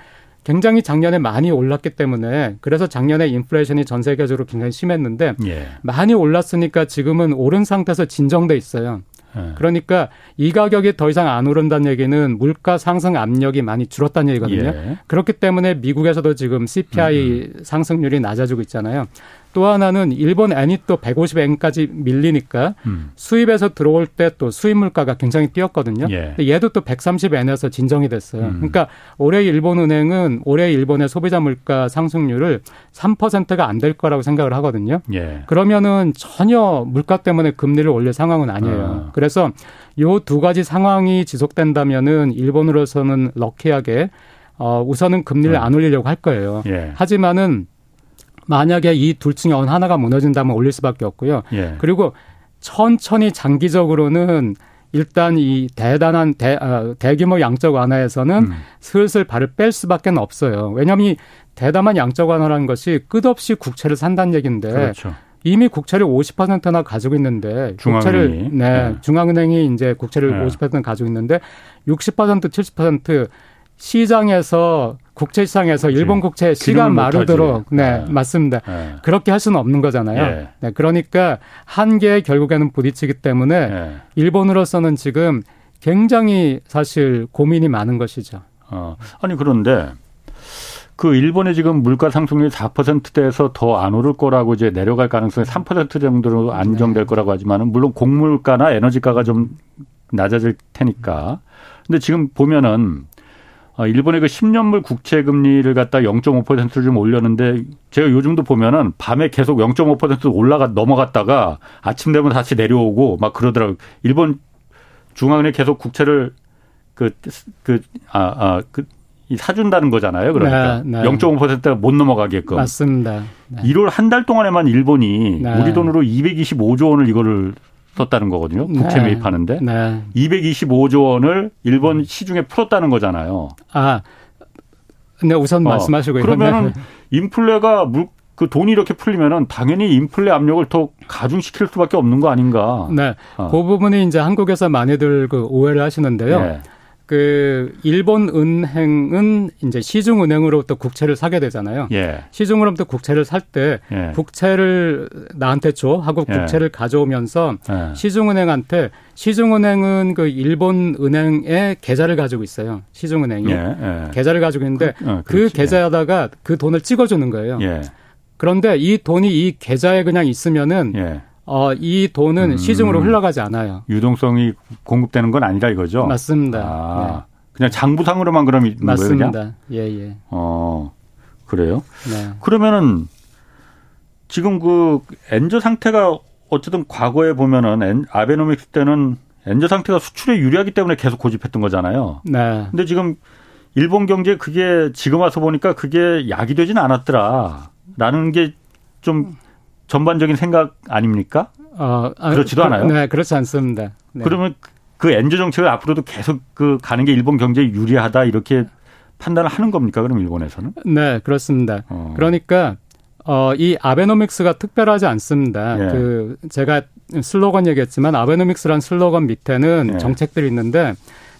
굉장히 작년에 많이 올랐기 때문에 그래서 작년에 인플레이션이 전 세계적으로 굉장히 심했는데 예. 많이 올랐으니까 지금은 오른 상태에서 진정돼 있어요. 예. 그러니까 이 가격이 더 이상 안 오른다는 얘기는 물가 상승 압력이 많이 줄었다는 얘기거든요. 예. 그렇기 때문에 미국에서도 지금 CPI 음. 상승률이 낮아지고 있잖아요. 또 하나는 일본 엔이 또 150엔까지 밀리니까 음. 수입에서 들어올 때 또 수입 물가가 굉장히 뛰었거든요. 예. 얘도 또 130엔에서 진정이 됐어요. 음. 그러니까 올해 일본 은행은 올해 일본의 소비자 물가 상승률을 3%가 안 될 거라고 생각을 하거든요. 예. 그러면은 전혀 물가 때문에 금리를 올릴 상황은 아니에요. 어. 그래서 요 두 가지 상황이 지속된다면은 일본으로서는 럭키하게 어 우선은 금리를 음. 안 올리려고 할 거예요. 예. 하지만은 만약에 이 둘 중에 어느 하나가 무너진다면 올릴 수밖에 없고요. 예. 그리고 천천히 장기적으로는 일단 이 대단한 대, 어, 대규모 양적 완화에서는 음. 슬슬 발을 뺄 수밖에 없어요. 왜냐하면 이 대담한 양적 완화라는 것이 끝없이 국채를 산다는 얘기인데 그렇죠. 이미 국채를 50%나 가지고 있는데 중앙은행이. 국채를 네, 네. 중앙은행이 이제 국채를 네. 50% 가지고 있는데 60% 70% 시장에서 국채 시장에서 일본 국채 시간 마르도록 네, 네, 맞습니다. 네. 그렇게 할 수는 없는 거잖아요. 네. 네 그러니까 한계에 결국에는 부딪히기 때문에 네. 일본으로서는 지금 굉장히 사실 고민이 많은 것이죠. 어, 아니 그런데 그 일본의 지금 물가 상승률이 4%대에서 더 안 오를 거라고 이제 내려갈 가능성이 3% 정도로 안정될 네. 거라고 하지만은 물론 곡물가나 에너지가가 좀 낮아질 테니까. 근데 지금 보면은 어, 일본의 그 10년물 국채 금리를 갖다 0.5%를 좀 올렸는데 제가 요즘도 보면은 밤에 계속 0.5% 올라가 넘어갔다가 아침 되면 다시 내려오고 막 그러더라고요. 일본 중앙은행 계속 국채를 그, 그, 아, 아, 그, 사준다는 거잖아요. 그러니까 네, 네. 0.5%가 못 넘어가게끔. 맞습니다. 네. 1월 한 달 동안에만 일본이 네. 우리 돈으로 225조 원을 이거를 썼다는 거거든요. 국채 네. 매입하는데. 네. 225조 원을 일본 시중에 풀었다는 거잖아요. 아, 네, 우선 어, 말씀하시고 그러면은 인플레가 물, 그 돈이 이렇게 풀리면은 당연히 인플레 압력을 더 가중시킬 수밖에 없는 거 아닌가. 네. 어. 그 부분이 이제 한국에서 많이들 그 오해를 하시는데요. 네. 그 일본 은행은 이제 시중 은행으로부터 국채를 사게 되잖아요. 예. 시중으로부터 국채를 살때 예. 국채를 나한테 줘 하고 예. 국채를 가져오면서 예. 시중 은행한테 시중 은행은 그 일본 은행에 계좌를 가지고 있어요. 시중 은행이 예, 예. 계좌를 가지고 있는데 그, 어, 그 계좌에다가 그 돈을 찍어 주는 거예요. 그런데 이 돈이 이 계좌에 그냥 있으면은 어, 이 돈은 음. 시중으로 흘러가지 않아요. 유동성이 공급되는 건 아니라 이거죠? 맞습니다. 아, 네. 그냥 장부상으로만 그럼 있는 맞습니다. 거예요? 맞습니다. 예, 예. 어, 그래요? 네. 그러면은 지금 그 엔저 상태가 어쨌든 과거에 보면은 엔, 아베노믹스 때는 엔저 상태가 수출에 유리하기 때문에 계속 고집했던 거잖아요. 네. 근데 지금 일본 경제 그게 지금 와서 보니까 그게 약이 되진 않았더라라는 게 좀 전반적인 생각 아닙니까? 어, 아, 그렇지도 그, 않아요. 네, 그렇지 않습니다. 네. 그러면 그 엔저 정책을 앞으로도 계속 그 가는 게 일본 경제에 유리하다 이렇게 판단을 하는 겁니까? 그럼 일본에서는? 네, 그렇습니다. 어. 그러니까 어, 이 아베노믹스가 특별하지 않습니다. 예. 그 제가 슬로건 얘기했지만 아베노믹스란 슬로건 밑에는 예. 정책들이 있는데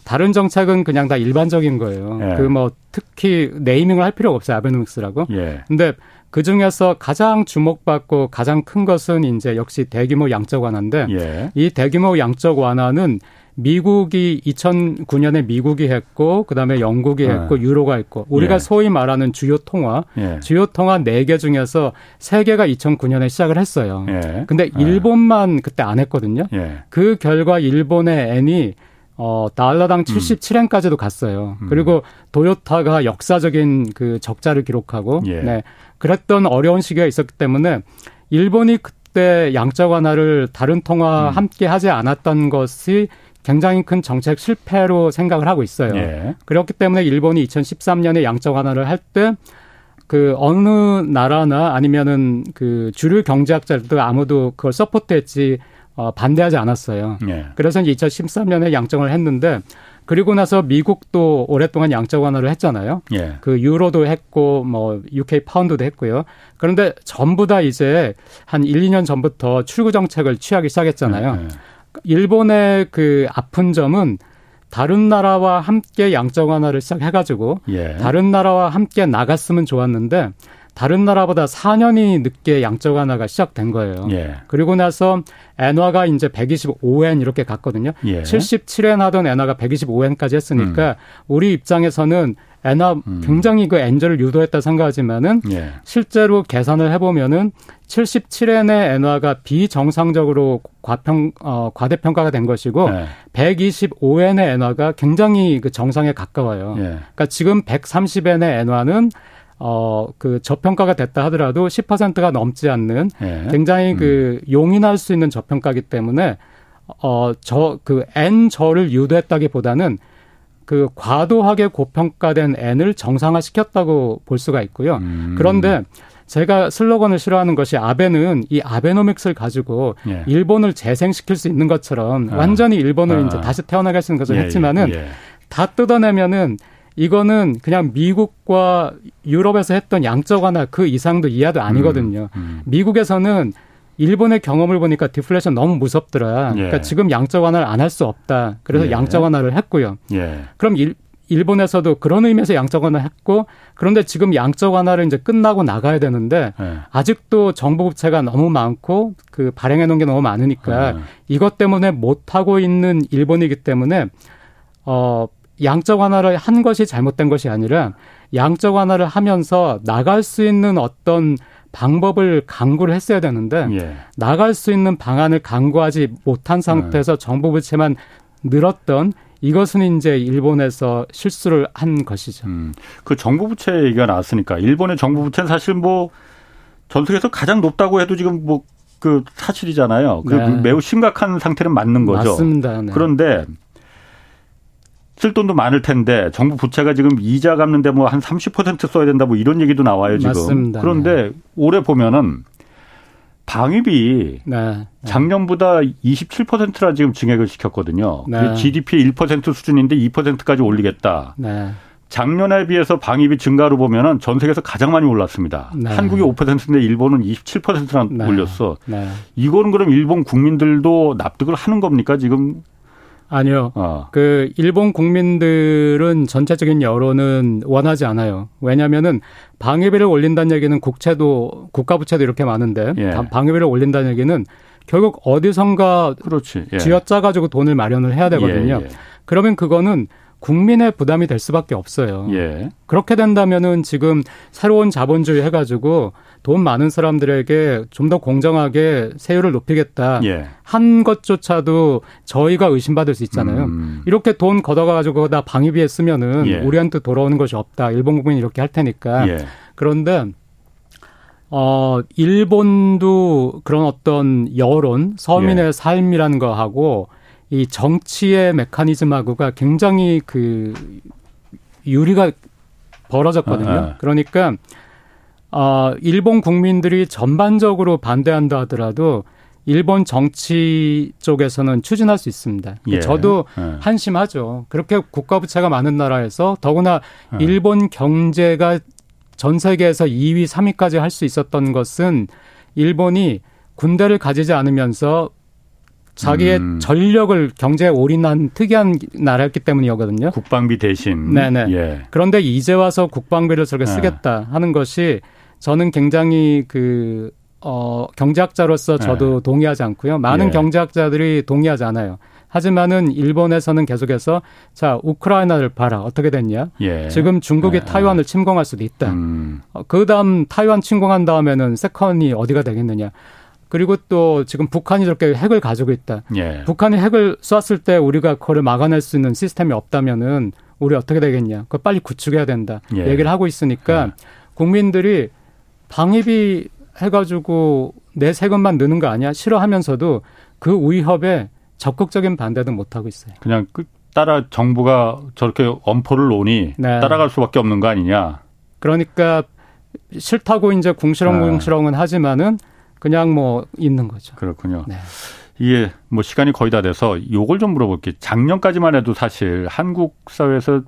다른 정책은 그냥 다 일반적인 거예요. 예. 그뭐 특히 네이밍을 할 필요가 없어요. 아베노믹스라고. 예. 근데 그 중에서 가장 주목받고 가장 큰 것은 이제 역시 대규모 양적 완화인데 예. 이 대규모 양적 완화는 미국이 2009년에 미국이 했고 그다음에 영국이 네. 했고 네. 유로가 했고 우리가 예. 소위 말하는 주요 통화 예. 주요 통화 4개 중에서 3개가 2009년에 시작을 했어요. 예. 근데 예. 일본만 그때 안 했거든요. 예. 그 결과 일본의 엔이 어, 달러당 77엔까지도 음. 갔어요. 음. 그리고 도요타가 역사적인 그 적자를 기록하고, 예. 네. 그랬던 어려운 시기가 있었기 때문에 일본이 그때 양적 완화를 다른 통화 음. 함께 하지 않았던 것이 굉장히 큰 정책 실패로 생각을 하고 있어요. 예. 그렇기 때문에 일본이 2013년에 양적 완화를 할 때 그 어느 나라나 아니면은 그 주류 경제학자들도 아무도 그걸 서포트했지 어, 반대하지 않았어요. 예. 그래서 이제 2013년에 양정을 했는데 그리고 나서 미국도 오랫동안 양적 완화를 했잖아요. 예. 그 유로도 했고 뭐 UK 파운드도 했고요. 그런데 전부 다 이제 한 1, 2년 전부터 출구 정책을 취하기 시작했잖아요. 예. 일본의 그 아픈 점은 다른 나라와 함께 양적 완화를 시작해가지고 예. 다른 나라와 함께 나갔으면 좋았는데 다른 나라보다 4년이 늦게 양적 완화가 시작된 거예요. 예. 그리고 나서 엔화가 이제 125엔 이렇게 갔거든요. 예. 77엔 하던 엔화가 125엔까지 했으니까 음. 우리 입장에서는 엔화 음. 굉장히 그 엔저를 유도했다 생각하지만은 예. 실제로 계산을 해보면은 77엔의 엔화가 비정상적으로 과평 어 과대평가가 된 것이고 예. 125엔의 엔화가 굉장히 그 정상에 가까워요. 예. 그러니까 지금 130엔의 엔화는 어, 그 저평가가 됐다 하더라도 10%가 넘지 않는 예. 굉장히 음. 그 용인할 수 있는 저평가기 때문에 어, 저, 그 N 저를 유도했다기 보다는 그 과도하게 고평가된 N을 정상화 시켰다고 볼 수가 있고요. 음. 그런데 제가 슬로건을 싫어하는 것이 아베는 이 아베노믹스를 가지고 예. 일본을 재생시킬 수 있는 것처럼 아. 완전히 일본을 아. 이제 다시 태어나게 하시는 것을 예, 했지만은 예, 예. 다 뜯어내면은 이거는 그냥 미국과 유럽에서 했던 양적 완화 그 이상도 이하도 아니거든요. 음, 음. 미국에서는 일본의 경험을 보니까 디플레이션 너무 무섭더라. 예. 그러니까 지금 양적 완화를 안 할 수 없다. 그래서 예. 양적 완화를 했고요. 예. 그럼 일, 일본에서도 그런 의미에서 양적 완화를 했고 그런데 지금 양적 완화를 이제 끝나고 나가야 되는데 예. 아직도 정부 부채가 너무 많고 그 발행해 놓은 게 너무 많으니까 예. 이것 때문에 못 하고 있는 일본이기 때문에 어 양적 완화를 한 것이 잘못된 것이 아니라 양적 완화를 하면서 나갈 수 있는 어떤 방법을 강구를 했어야 되는데 예. 나갈 수 있는 방안을 강구하지 못한 상태에서 네. 정부 부채만 늘었던 이것은 이제 일본에서 실수를 한 것이죠. 음, 그 정부 부채 얘기가 나왔으니까 일본의 정부 부채는 사실 뭐 전 세계에서 가장 높다고 해도 지금 뭐그 사실이잖아요. 그 네. 매우 심각한 상태는 맞는 거죠. 맞습니다. 네. 그런데 쓸 돈도 많을 텐데 정부 부채가 지금 이자 갚는데 뭐 한 30% 써야 된다 뭐 이런 얘기도 나와요 지금. 맞습니다. 그런데 네. 올해 보면은 방위비 네. 작년보다 27%라 지금 증액을 시켰거든요. 네. GDP 1% 수준인데 2%까지 올리겠다. 네. 작년에 비해서 방위비 증가로 보면은 전 세계에서 가장 많이 올랐습니다. 네. 한국이 5%인데 일본은 27%나 네. 올렸어. 네. 이거는 그럼 일본 국민들도 납득을 하는 겁니까? 지금 아니요. 어. 그 일본 국민들은 전체적인 여론은 원하지 않아요. 왜냐면은 방위비를 올린다는 얘기는 국채도 국가 부채도 이렇게 많은데 예. 방위비를 올린다는 얘기는 결국 어디선가 그렇지. 예. 쥐어짜 가지고 돈을 마련을 해야 되거든요. 예, 예. 그러면 그거는 국민의 부담이 될 수밖에 없어요. 예. 그렇게 된다면은 지금 새로운 자본주의 해가지고 돈 많은 사람들에게 좀 더 공정하게 세율을 높이겠다 예. 한 것조차도 저희가 의심받을 수 있잖아요. 음. 이렇게 돈 걷어가지고 다 방위비에 쓰면은 예. 우리한테 돌아오는 것이 없다. 일본 국민이 이렇게 할 테니까. 예. 그런데 어 일본도 그런 어떤 여론, 서민의 예. 삶이라는 거하고 이 정치의 메커니즘하고가 굉장히 그 유리가 벌어졌거든요. 아, 아. 그러니까 어 일본 국민들이 전반적으로 반대한다 하더라도 일본 정치 쪽에서는 추진할 수 있습니다. 예. 저도 예. 한심하죠. 그렇게 국가 부채가 많은 나라에서 더구나 예. 일본 경제가 전 세계에서 2위, 3위까지 할 수 있었던 것은 일본이 군대를 가지지 않으면서 자기의 음. 전력을 경제에 올인한 특이한 나라였기 때문이거든요. 국방비 대신. 네네. 예. 그런데 이제 와서 국방비를 저렇게 네. 쓰겠다 하는 것이 저는 굉장히 그, 어, 경제학자로서 저도 네. 동의하지 않고요. 많은 예. 경제학자들이 동의하지 않아요. 하지만은 일본에서는 계속해서 자 우크라이나를 봐라 어떻게 됐냐 예. 지금 중국이 예. 타이완을 침공할 수도 있다 음. 어, 그다음 타이완 침공한 다음에는 세컨이 어디가 되겠느냐 그리고 또 지금 북한이 저렇게 핵을 가지고 있다. 예. 북한이 핵을 쐈을 때 우리가 그거를 막아낼 수 있는 시스템이 없다면은 우리 어떻게 되겠냐. 그거 빨리 구축해야 된다. 예. 얘기를 하고 있으니까 예. 국민들이 방위비 해가지고 내 세금만 느는 거 아니야? 싫어하면서도 그 위협에 적극적인 반대도 못 하고 있어요. 그냥 그 따라 정부가 저렇게 엄포를 놓으니 네. 따라갈 수밖에 없는 거 아니냐. 그러니까 싫다고 이제 궁시렁궁시렁은 네. 하지만은 그냥 뭐 있는 거죠. 그렇군요. 네. 이게 뭐 시간이 거의 다 돼서 요걸 좀 물어볼게요. 작년까지만 해도 사실 한국 사회에서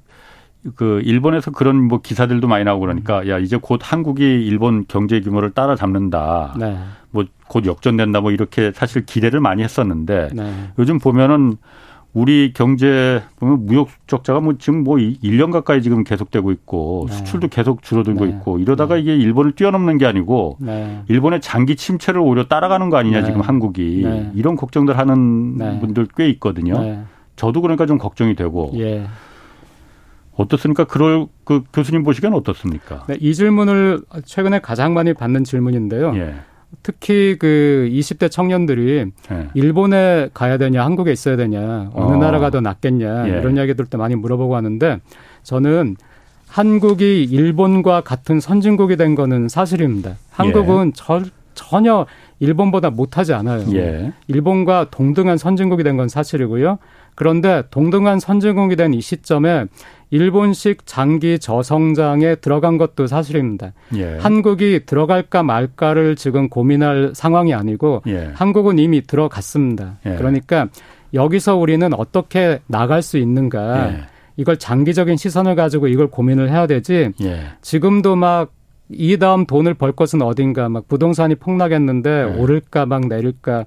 그 일본에서 그런 뭐 기사들도 많이 나오고 그러니까 음. 야 이제 곧 한국이 일본 경제 규모를 따라잡는다. 네. 뭐 곧 역전된다. 뭐 이렇게 사실 기대를 많이 했었는데 네. 요즘 보면은 우리 경제 보면 무역 적자가 뭐 지금 뭐 1년 가까이 지금 계속되고 있고 네. 수출도 계속 줄어들고 네. 있고 이러다가 네. 이게 일본을 뛰어넘는 게 아니고 네. 일본의 장기 침체를 오히려 따라가는 거 아니냐 네. 지금 한국이 네. 이런 걱정들 하는 분들 꽤 있거든요. 저도 그러니까 좀 걱정이 되고 예. 어떻습니까? 그럴 그 교수님 보시기에는 어떻습니까? 이 질문을 최근에 가장 많이 받는 질문인데요. 예. 특히 그 20대 청년들이 네. 일본에 가야 되냐, 한국에 있어야 되냐, 어느 어. 나라가 더 낫겠냐, 예. 이런 이야기들 때 많이 물어보고 하는데 저는 한국이 일본과 같은 선진국이 된 거는 사실입니다. 한국은 예. 저, 전혀 일본보다 못하지 않아요. 예. 일본과 동등한 선진국이 된 건 사실이고요. 그런데 동등한 선진국이 된 이 시점에 일본식 장기 저성장에 들어간 것도 사실입니다. 예. 한국이 들어갈까 말까를 지금 고민할 상황이 아니고 예. 한국은 이미 들어갔습니다. 예. 그러니까 여기서 우리는 어떻게 나갈 수 있는가 예. 이걸 장기적인 시선을 가지고 이걸 고민을 해야 되지 예. 지금도 막 이 다음 돈을 벌 것은 어딘가 막 부동산이 폭락했는데 예. 오를까 막 내릴까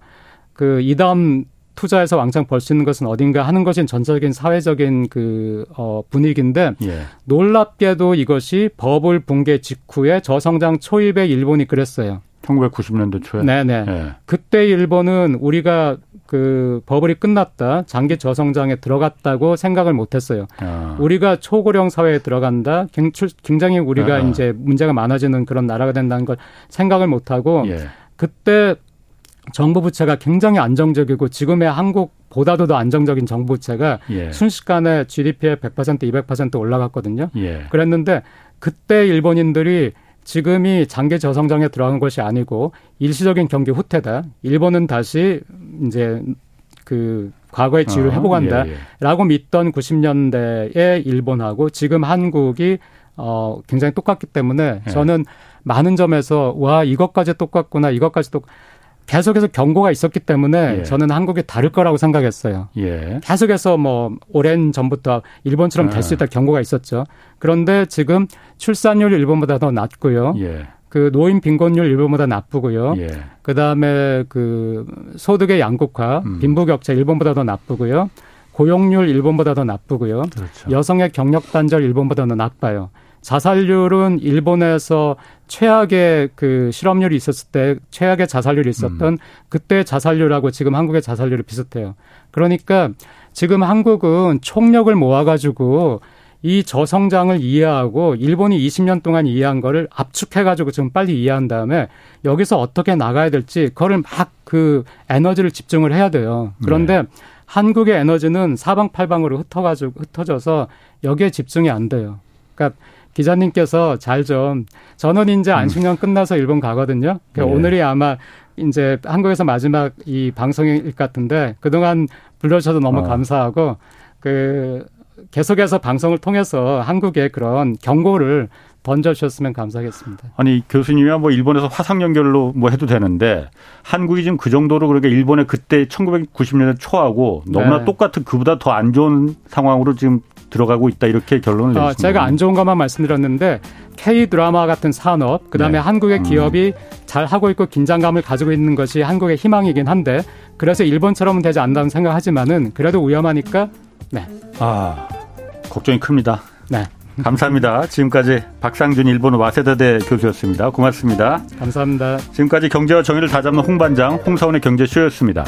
그 이 다음 투자해서 왕창 벌 수 있는 것은 어딘가 하는 것이 전적인 사회적인 그 어, 분위기인데 예. 놀랍게도 이것이 버블 붕괴 직후에 저성장 초입에 일본이 그랬어요. 1990년대 초에. 네네. 예. 그때 일본은 우리가 그 버블이 끝났다, 장기 저성장에 들어갔다고 생각을 못했어요. 아. 우리가 초고령 사회에 들어간다, 굉장히 우리가 아. 이제 문제가 많아지는 그런 나라가 된다는 걸 생각을 못하고 예. 그때 정부 부채가 굉장히 안정적이고 지금의 한국보다도 더 안정적인 정부 부채가 예. 순식간에 GDP의 100% 200% 올라갔거든요. 예. 그랬는데 그때 일본인들이 지금이 장기 저성장에 들어간 것이 아니고 일시적인 경기 후퇴다. 일본은 다시 이제 그 과거의 지위를 아, 회복한다라고 예, 예. 믿던 90년대의 일본하고 지금 한국이 어 굉장히 똑같기 때문에 예. 저는 많은 점에서 와 이것까지 똑같구나 이것까지 똑 계속해서 경고가 있었기 때문에 예. 저는 한국이 다를 거라고 생각했어요. 예. 계속해서 뭐 오랜 전부터 일본처럼 될수 아. 있다 경고가 있었죠. 그런데 지금 출산율 일본보다 더 낮고요. 예. 그 노인 빈곤율 일본보다 나쁘고요. 예. 그다음에 그 소득의 양극화, 음. 빈부격차 일본보다 더 나쁘고요. 고용률 일본보다 더 나쁘고요. 그렇죠. 여성의 경력 단절 일본보다 더 나빠요. 자살률은 일본에서 최악의 그 실업률이 있었을 때 최악의 자살률이 있었던 음. 그때 자살률하고 지금 한국의 자살률이 비슷해요. 그러니까 지금 한국은 총력을 모아가지고 이 저성장을 이해하고 일본이 20년 동안 이해한 거를 압축해가지고 지금 빨리 이해한 다음에 여기서 어떻게 나가야 될지 그거를 막 그 에너지를 집중을 해야 돼요. 그런데 네. 한국의 에너지는 사방팔방으로 흩어가지고 흩어져서 여기에 집중이 안 돼요. 그러니까 기자님께서 잘좀 저는 이제 안식년 끝나서 일본 가거든요. 그러니까 네. 오늘이 아마 이제 한국에서 마지막 이 방송일 것 같은데 그동안 불러주셔서 너무 어. 감사하고 그 계속해서 방송을 통해서 한국의 그런 경고를 던져주셨으면 감사하겠습니다. 아니 교수님이야 뭐 일본에서 화상 연결로 뭐 해도 되는데 한국이 지금 그 정도로 그러니까 일본의 그때 1990년대 초하고 너무나 네. 똑같은 그보다 더 안 좋은 상황으로 지금 들어가고 있다 이렇게 결론을 아, 내셨습니다. 제가 안 좋은 것만 말씀드렸는데 K 드라마 같은 산업, 그다음에 네. 한국의 음. 기업이 음. 잘 하고 있고 긴장감을 가지고 있는 것이 한국의 희망이긴 한데 그래서 일본처럼은 되지 않는다는 생각하지만은 그래도 위험하니까 네. 아 걱정이 큽니다. 네. 감사합니다. 지금까지 박상준 일본 와세다대 교수였습니다. 고맙습니다. 감사합니다. 지금까지 경제와 정의를 다잡는 홍반장 홍사원의 경제쇼였습니다.